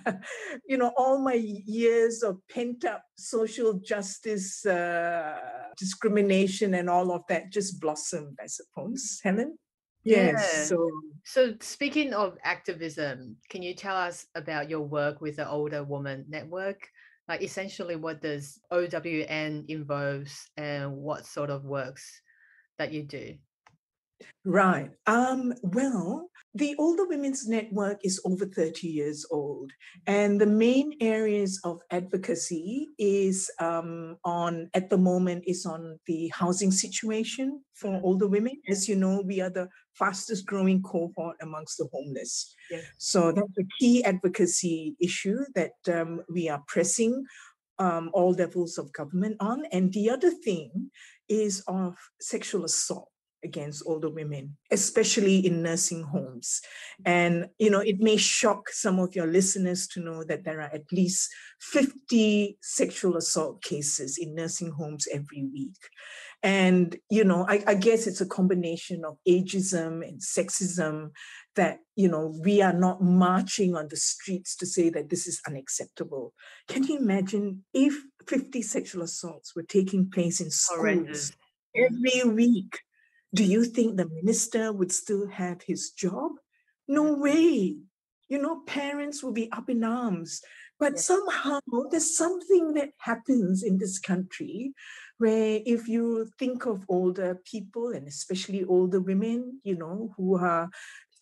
you know all my years of pent up social justice uh, discrimination and all of that just blossomed i suppose helen yes yeah. so so speaking of activism can you tell us about your work with the older woman network like essentially what does OWN involves and what sort of works that you do Right. Um, well, the Older Women's Network is over 30 years old, and the main areas of advocacy is um, on, at the moment, is on the housing situation for older women. As you know, we are the fastest growing cohort amongst the homeless. Yes. So that's a key advocacy issue that um, we are pressing um, all levels of government on. And the other thing is of sexual assault against older women, especially in nursing homes. And, you know, it may shock some of your listeners to know that there are at least 50 sexual assault cases in nursing homes every week. And, you know, I, I guess it's a combination of ageism and sexism that, you know, we are not marching on the streets to say that this is unacceptable. Can you imagine if 50 sexual assaults were taking place in schools every week? Do you think the minister would still have his job? No mm-hmm. way. you know, parents will be up in arms. But yes. somehow there's something that happens in this country where if you think of older people and especially older women, you know, who are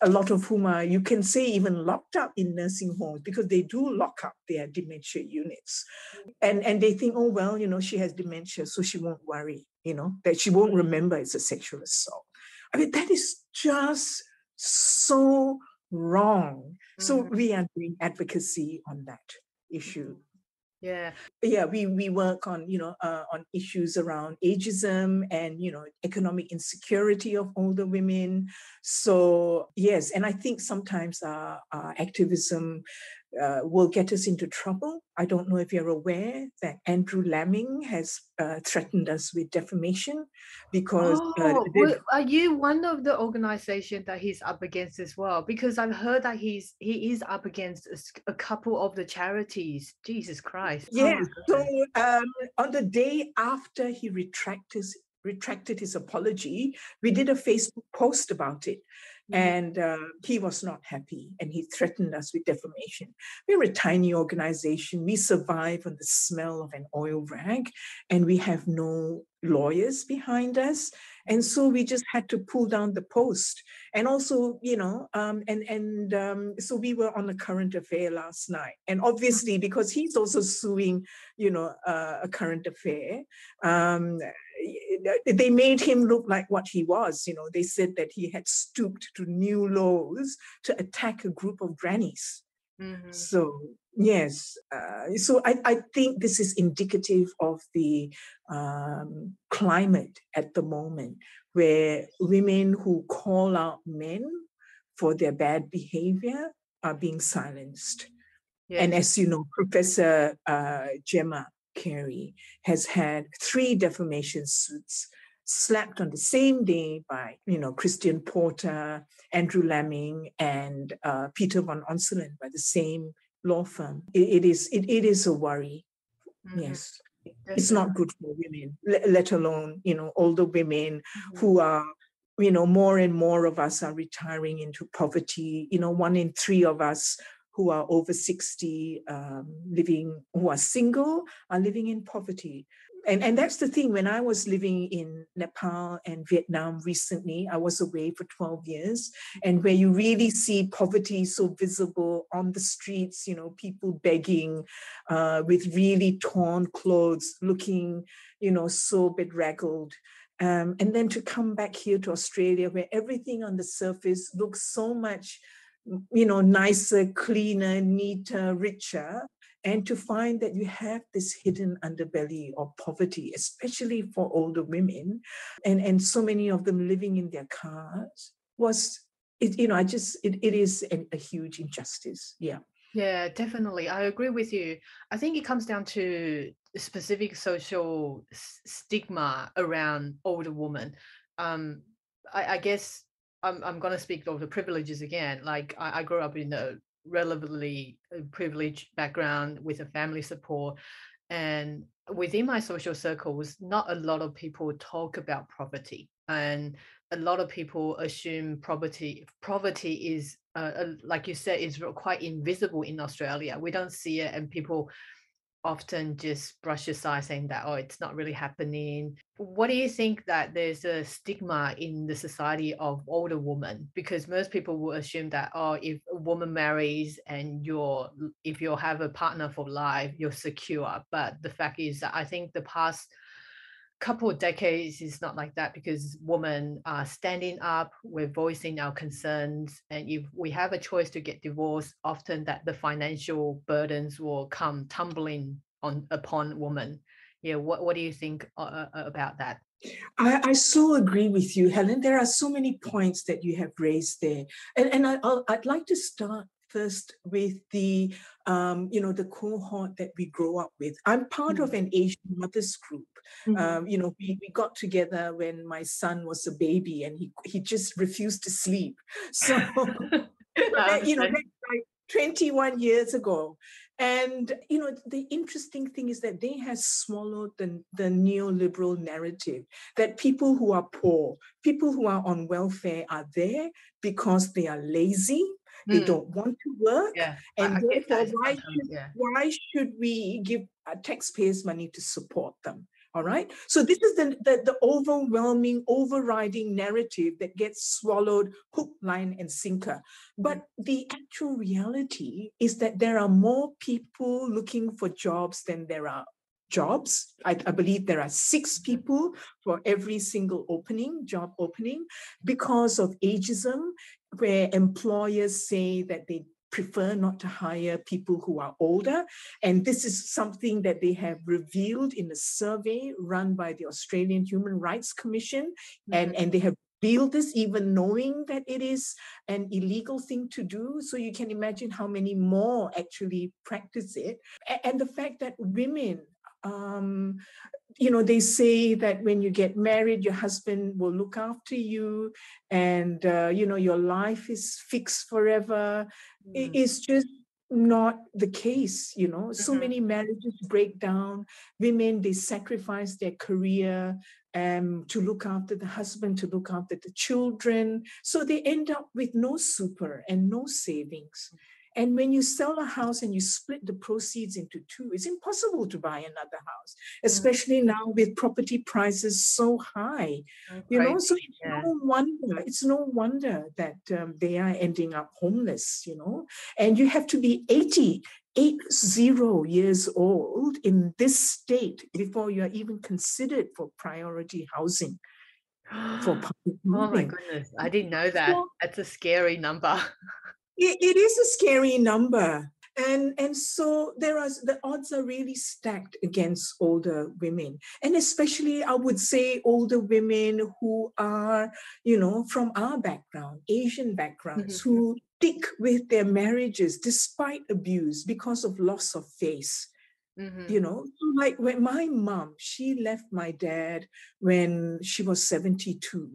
a lot of whom are, you can say, even locked up in nursing homes because they do lock up their dementia units. And, and they think, oh, well, you know, she has dementia, so she won't worry, you know, that she won't remember it's a sexual assault. I mean, that is just so wrong. Mm-hmm. So we are doing advocacy on that issue yeah. Yeah we we work on you know uh, on issues around ageism and you know economic insecurity of older women. So yes and i think sometimes our, our activism uh, will get us into trouble. I don't know if you're aware that Andrew Laming has uh, threatened us with defamation because. Uh, oh, well, are you one of the organizations that he's up against as well? Because I've heard that he's he is up against a, a couple of the charities. Jesus Christ! Yeah. Oh so um, on the day after he retracted retracted his apology, we did a Facebook post about it. Mm-hmm. And uh, he was not happy and he threatened us with defamation. We're a tiny organization. We survive on the smell of an oil rag and we have no lawyers behind us. And so we just had to pull down the post. And also, you know, um, and, and um, so we were on a current affair last night. And obviously, because he's also suing, you know, uh, a current affair, um, they made him look like what he was. You know, they said that he had stooped to new lows to attack a group of grannies. Mm-hmm. So yes, uh, so I, I think this is indicative of the um, climate at the moment, where women who call out men for their bad behavior are being silenced. Yes. And as you know, Professor uh, Gemma Carey has had three defamation suits slapped on the same day by, you know, Christian Porter, Andrew Laming, and uh, Peter von Onselen by the same law firm. it, it is it, it is a worry. Mm-hmm. Yes, it's not good for women, let, let alone you know older women mm-hmm. who are you know more and more of us are retiring into poverty. You know, one in three of us who are over 60, um, living, who are single, are living in poverty. And, and that's the thing, when I was living in Nepal and Vietnam recently, I was away for 12 years, and where you really see poverty so visible on the streets, you know, people begging uh, with really torn clothes, looking, you know, so bedraggled. Um, and then to come back here to Australia, where everything on the surface looks so much you know, nicer, cleaner, neater, richer, and to find that you have this hidden underbelly of poverty, especially for older women, and, and so many of them living in their cars, was, it, you know, I just, it, it is a, a huge injustice. Yeah. Yeah, definitely. I agree with you. I think it comes down to specific social stigma around older women. Um, I, I guess I'm I'm gonna speak of the privileges again. Like I, I grew up in a relatively uh, privileged background with a family support, and within my social circles, not a lot of people talk about poverty, and a lot of people assume poverty poverty is uh, uh, like you said is quite invisible in Australia. We don't see it, and people often just brush aside saying that oh it's not really happening. What do you think that there's a stigma in the society of older women? Because most people will assume that oh if a woman marries and you're if you have a partner for life you're secure. But the fact is that i think the past couple of decades is not like that because women are standing up we're voicing our concerns and if we have a choice to get divorced often that the financial burdens will come tumbling on upon women. Yeah what, what do you think uh, uh, uh, about that? I, I, so agree with you helen. There are so many points that you have raised there and, and I, i'd like to start first with the um, you know the cohort that we grow up with i'm part mm-hmm. of an asian mothers group mm-hmm. um, you know we, we got together when my son was a baby and he, he just refused to sleep so you know like 21 years ago. And you know, the interesting thing is that they have swallowed the, the neoliberal narrative that people who are poor, people who are on welfare are there because they are lazy, they mm. don't want to work, yeah. and I, therefore, why should, yeah. why should we give taxpayers money to support them? All right. So this is the, the, the, overwhelming, overriding narrative that gets swallowed hook, line, and sinker. But mm. the actual reality is that there are more people looking for jobs than there are jobs. I, I believe there are six people for every single opening, job opening, because of ageism, where employers say that they prefer not to hire people who are older. And this is something that they have revealed in a survey run by the Australian Human Rights Commission. Mm-hmm. And, and they have revealed this even knowing that it is an illegal thing to do. So you can imagine how many more actually practice it. And the fact that women um, you know, they say that when you get married, your husband will look after you and, uh, you know, your life is fixed forever. Mm. It is just not the case, you know. So mm-hmm. many marriages break down. Women, they sacrifice their career um, to look after the husband, to look after the children. So they end up with no super and no savings. And when you sell a house and you split the proceeds into two, it's impossible to buy another house, mm. especially mm. now with property prices so high. You know, so it's yeah. no wonder, it's no wonder that um, they are ending up homeless, you know. And you have to be 80, eight zero years old in this state before you are even considered for priority housing. For public oh my goodness, I didn't know that. That's a scary number. It, it is a scary number. And, and so there are the odds are really stacked against older women and especially i would say older women who are you know from our background asian backgrounds mm-hmm. who stick with their marriages despite abuse because of loss of face Mm-hmm. You know, like when my mom, she left my dad when she was 72.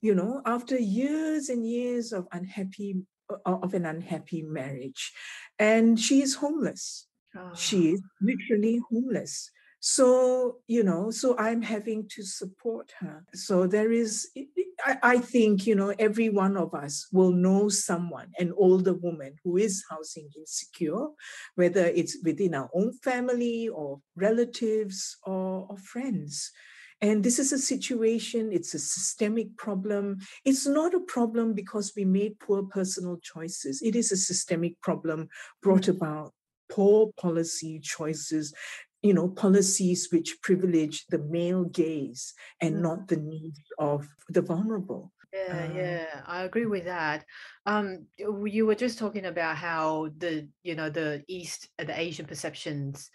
You know, after years and years of unhappy of an unhappy marriage. And she is homeless. Oh. She ah. is literally homeless. So, you know, so I'm having to support her. So there is, I, I think, you know, every one of us will know someone, an older woman who is housing insecure, whether it's within our own family or relatives or, or friends. And this is a situation, it's a systemic problem. It's not a problem because we made poor personal choices. It is a systemic problem brought about poor policy choices, you know, policies which privilege the male gaze and not the needs of the vulnerable. Yeah, uh, yeah, I agree with that. Um, you were just talking about how the, you know, the East, the Asian perceptions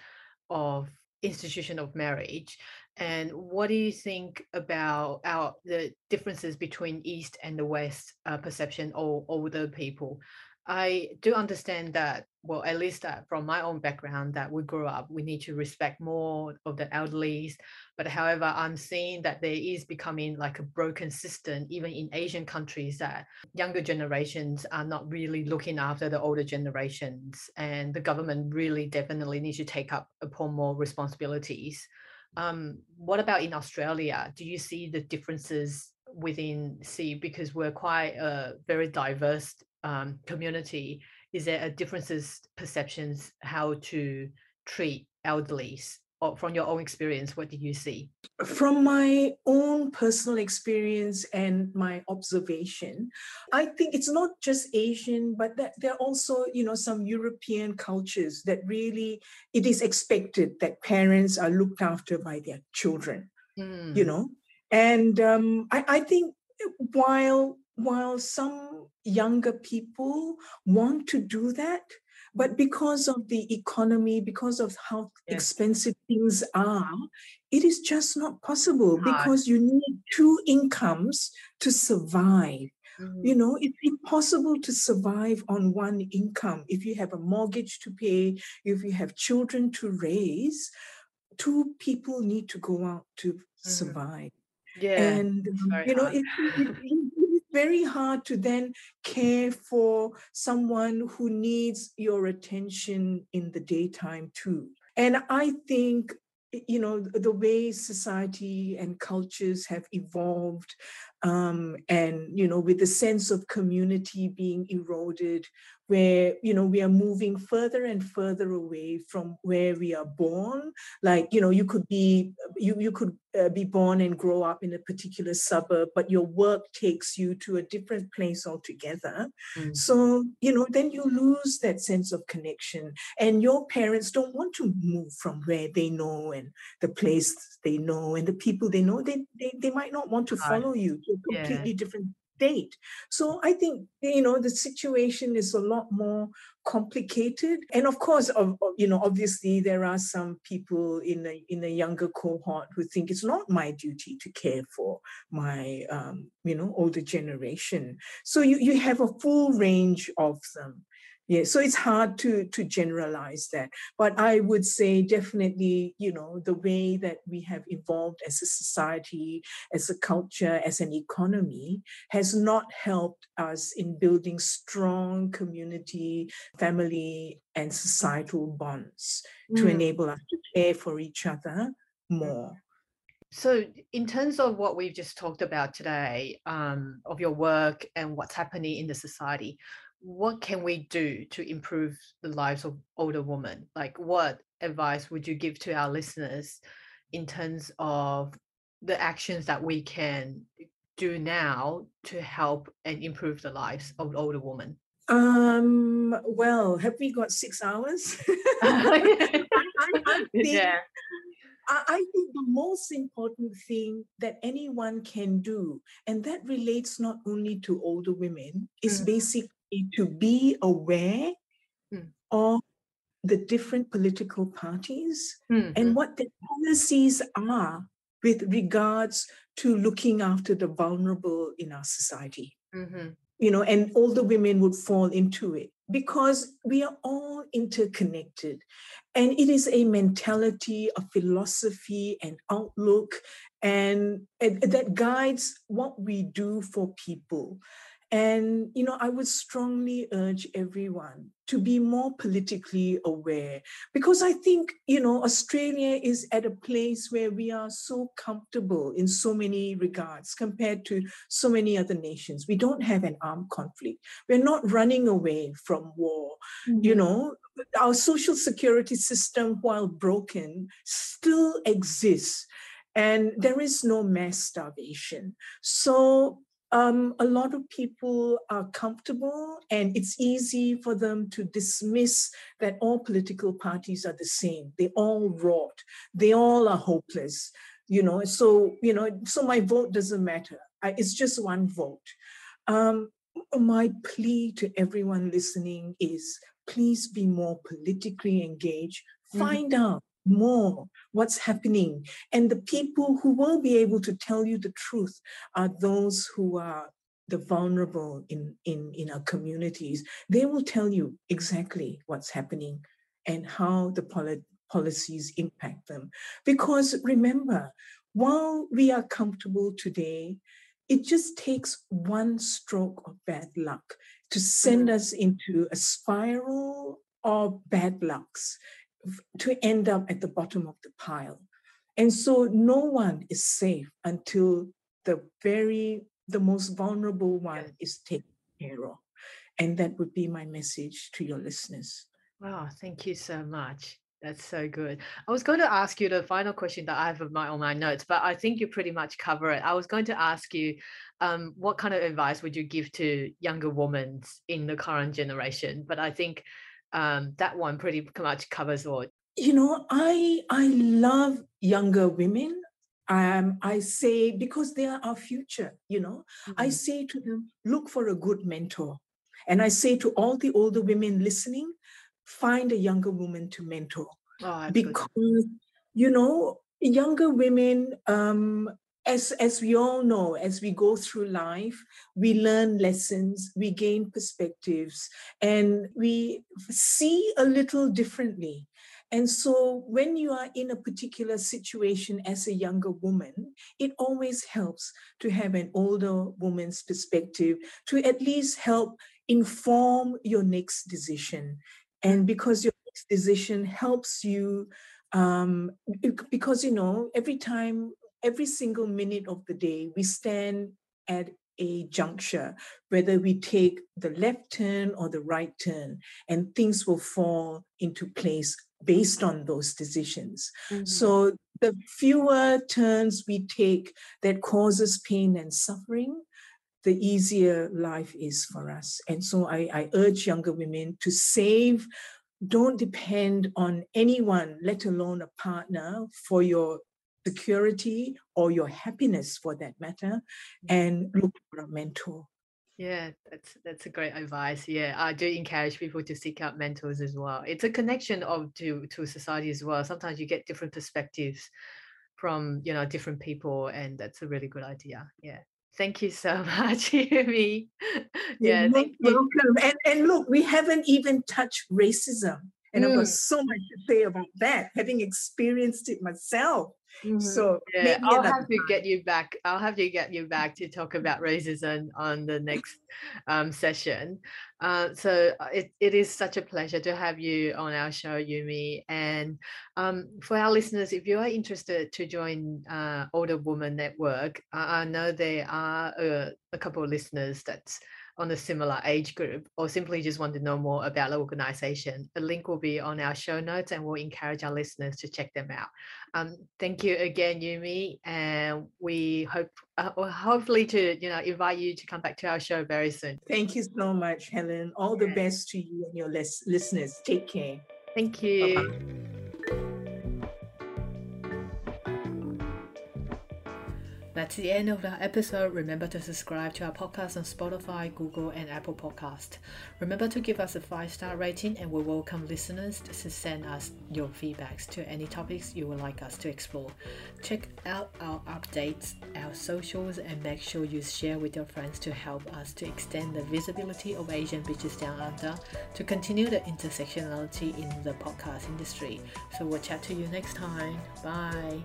of institution of marriage and what do you think about our the differences between east and the west uh, perception of older people? I do understand that well at least uh, from my own background that we grew up we need to respect more of the elderlies. But however i'm seeing that there is becoming like a broken system even in asian countries that younger generations are not really looking after the older generations. And the government really definitely needs to take up upon more responsibilities um, what about in australia? Do you see the differences within see because we're quite a very diverse um, community. Is there a differences perceptions how to treat elderlies or from your own experience what did you see from my own personal experience and my observation i think it's not just asian but that there are also you know some european cultures that really it is expected that parents are looked after by their children mm. you know and um, I, I think while while some younger people want to do that, but because of the economy, because of how yes. expensive things are, it is just not possible because you need two incomes to survive. Mm-hmm. You know, it's impossible to survive on one income. If you have a mortgage to pay, if you have children to raise, two people need to go out to mm-hmm. survive. Yeah. And, um, you know, it, it, it, very hard to then care for someone who needs your attention in the daytime too. And I think you know the way society and cultures have evolved um, and you know with the sense of community being eroded where you know we are moving further and further away from where we are born. Like you know you could be you, you could uh, be born and grow up in a particular suburb but your work takes you to a different place altogether. Mm. so you know then you lose that sense of connection and your parents don't want to move from where they know and the place they know and the people they know. They they, they might not want to follow you to a completely yeah. different date. So I think, you know, the situation is a lot more complicated. And of course, of, you know, obviously there are some people in a, in a younger cohort who think it's not my duty to care for my, um, you know, older generation. So you, you have a full range of them. Yeah, so it's hard to to generalize that, but I would say definitely, you know, the way that we have evolved as a society, as a culture, as an economy, has not helped us in building strong community, family, and societal bonds mm. to enable us to care for each other more. So, in terms of what we've just talked about today, um, of your work and what's happening in the society, what can we do to improve the lives of older women? Like, what advice would you give to our listeners in terms of the actions that we can do now to help and improve the lives of older women? Um, well, have we got six hours? I, I, think, yeah. I think the most important thing that anyone can do, and that relates not only to older women, is mm. basically to be aware mm. of the different political parties mm-hmm. and what the policies are with regards to looking after the vulnerable in our society. Mm-hmm. You know, and all the women would fall into it because we are all interconnected. And it is a mentality, a philosophy, an outlook, and, and that guides what we do for people. And, you know, I would strongly urge everyone to be more politically aware because I think, you know, Australia is at a place where we are so comfortable in so many regards compared to so many other nations. We don't have an armed conflict. We're not running away from war. Mm-hmm. You know, our social security system, while broken, still exists and there is no mass starvation. So um, a lot of people are comfortable and it's easy for them to dismiss that all political parties are the same. They all rot. They all are hopeless. You know, so you know, so my vote doesn't matter. I, it's just one vote. Um, my plea to everyone listening is please be more politically engaged. Mm-hmm. Find mm-hmm. out more what's happening. And the people who will be able to tell you the truth are those who are the vulnerable in, in, in our communities. They will tell you exactly what's happening and how the poli- policies impact them. Because remember, while we are comfortable today, it just takes one stroke of bad luck to send mm-hmm. us into a spiral of bad lucks to end up at the bottom of the pile. And so no one is safe until the very, the most vulnerable one is taken care of. And that would be my message to your listeners. Wow, thank you so much. That's so good. I was going to ask you the final question that I have of my on my notes, but I think you pretty much cover it. I was going to ask you, um, what kind of advice would you give to younger women in the current generation? But I think um, that one pretty much covers all. You know, I I love younger women. Um, I say because they are our future. You know, mm-hmm. I say to them, look for a good mentor, and I say to all the older women listening, find a younger woman to mentor oh, because good. you know younger women um, as as we all know as we go through life we learn lessons we gain perspectives and we see a little differently And so when you are in a particular situation as a younger woman, it always helps to have an older woman's perspective to at least help inform your next decision. And because your next decision helps you, um, because, you know, every time, every single minute of the day, we stand at a juncture, whether we take the left turn or the right turn, and things will fall into place based on those decisions. Mm-hmm. So the fewer turns we take that causes pain and suffering, the easier life is for us. And so I, I urge younger women to save. Don't depend on anyone, let alone a partner, for your security or your happiness for that matter, mm-hmm. and look for a mentor. Yeah, that's that's a great advice. Yeah, I do encourage people to seek out mentors as well. It's a connection of to to society as well. Sometimes you get different perspectives from you know different people, and that's a really good idea. Yeah. Thank you so much, Yumi. Yeah, You're thank welcome. you. And, and look, we haven't even touched racism. And mm. I've got so much to say about that, having experienced it myself. Mm-hmm. So yeah, I'll have to get you back. I'll have to get you back to talk about racism on the next um, session. Uh, so uh, it, it is such a pleasure to have you on our show, Yumi. And um, for our listeners, if you are interested to join uh, Older Woman Network, I, I know there are a, a couple of listeners that's on a similar age group or simply just want to know more about the organization, a link will be on our show notes and we'll encourage our listeners to check them out. Um, thank you again, Yumi, and we hope uh, hopefully to you know invite you to come back to our show very soon. Thank you so much, Helen. All the best to you and your listeners. Take care. Thank you. Bye-bye. That's the end of the episode. Remember to subscribe to our podcast on Spotify, Google, and Apple Podcast. Remember to give us a five star rating, and we welcome listeners to send us your feedbacks to any topics you would like us to explore. Check out our updates, our socials, and make sure you share with your friends to help us to extend the visibility of Asian Bitches Down Under to continue the intersectionality in the podcast industry. So we'll chat to you next time. Bye.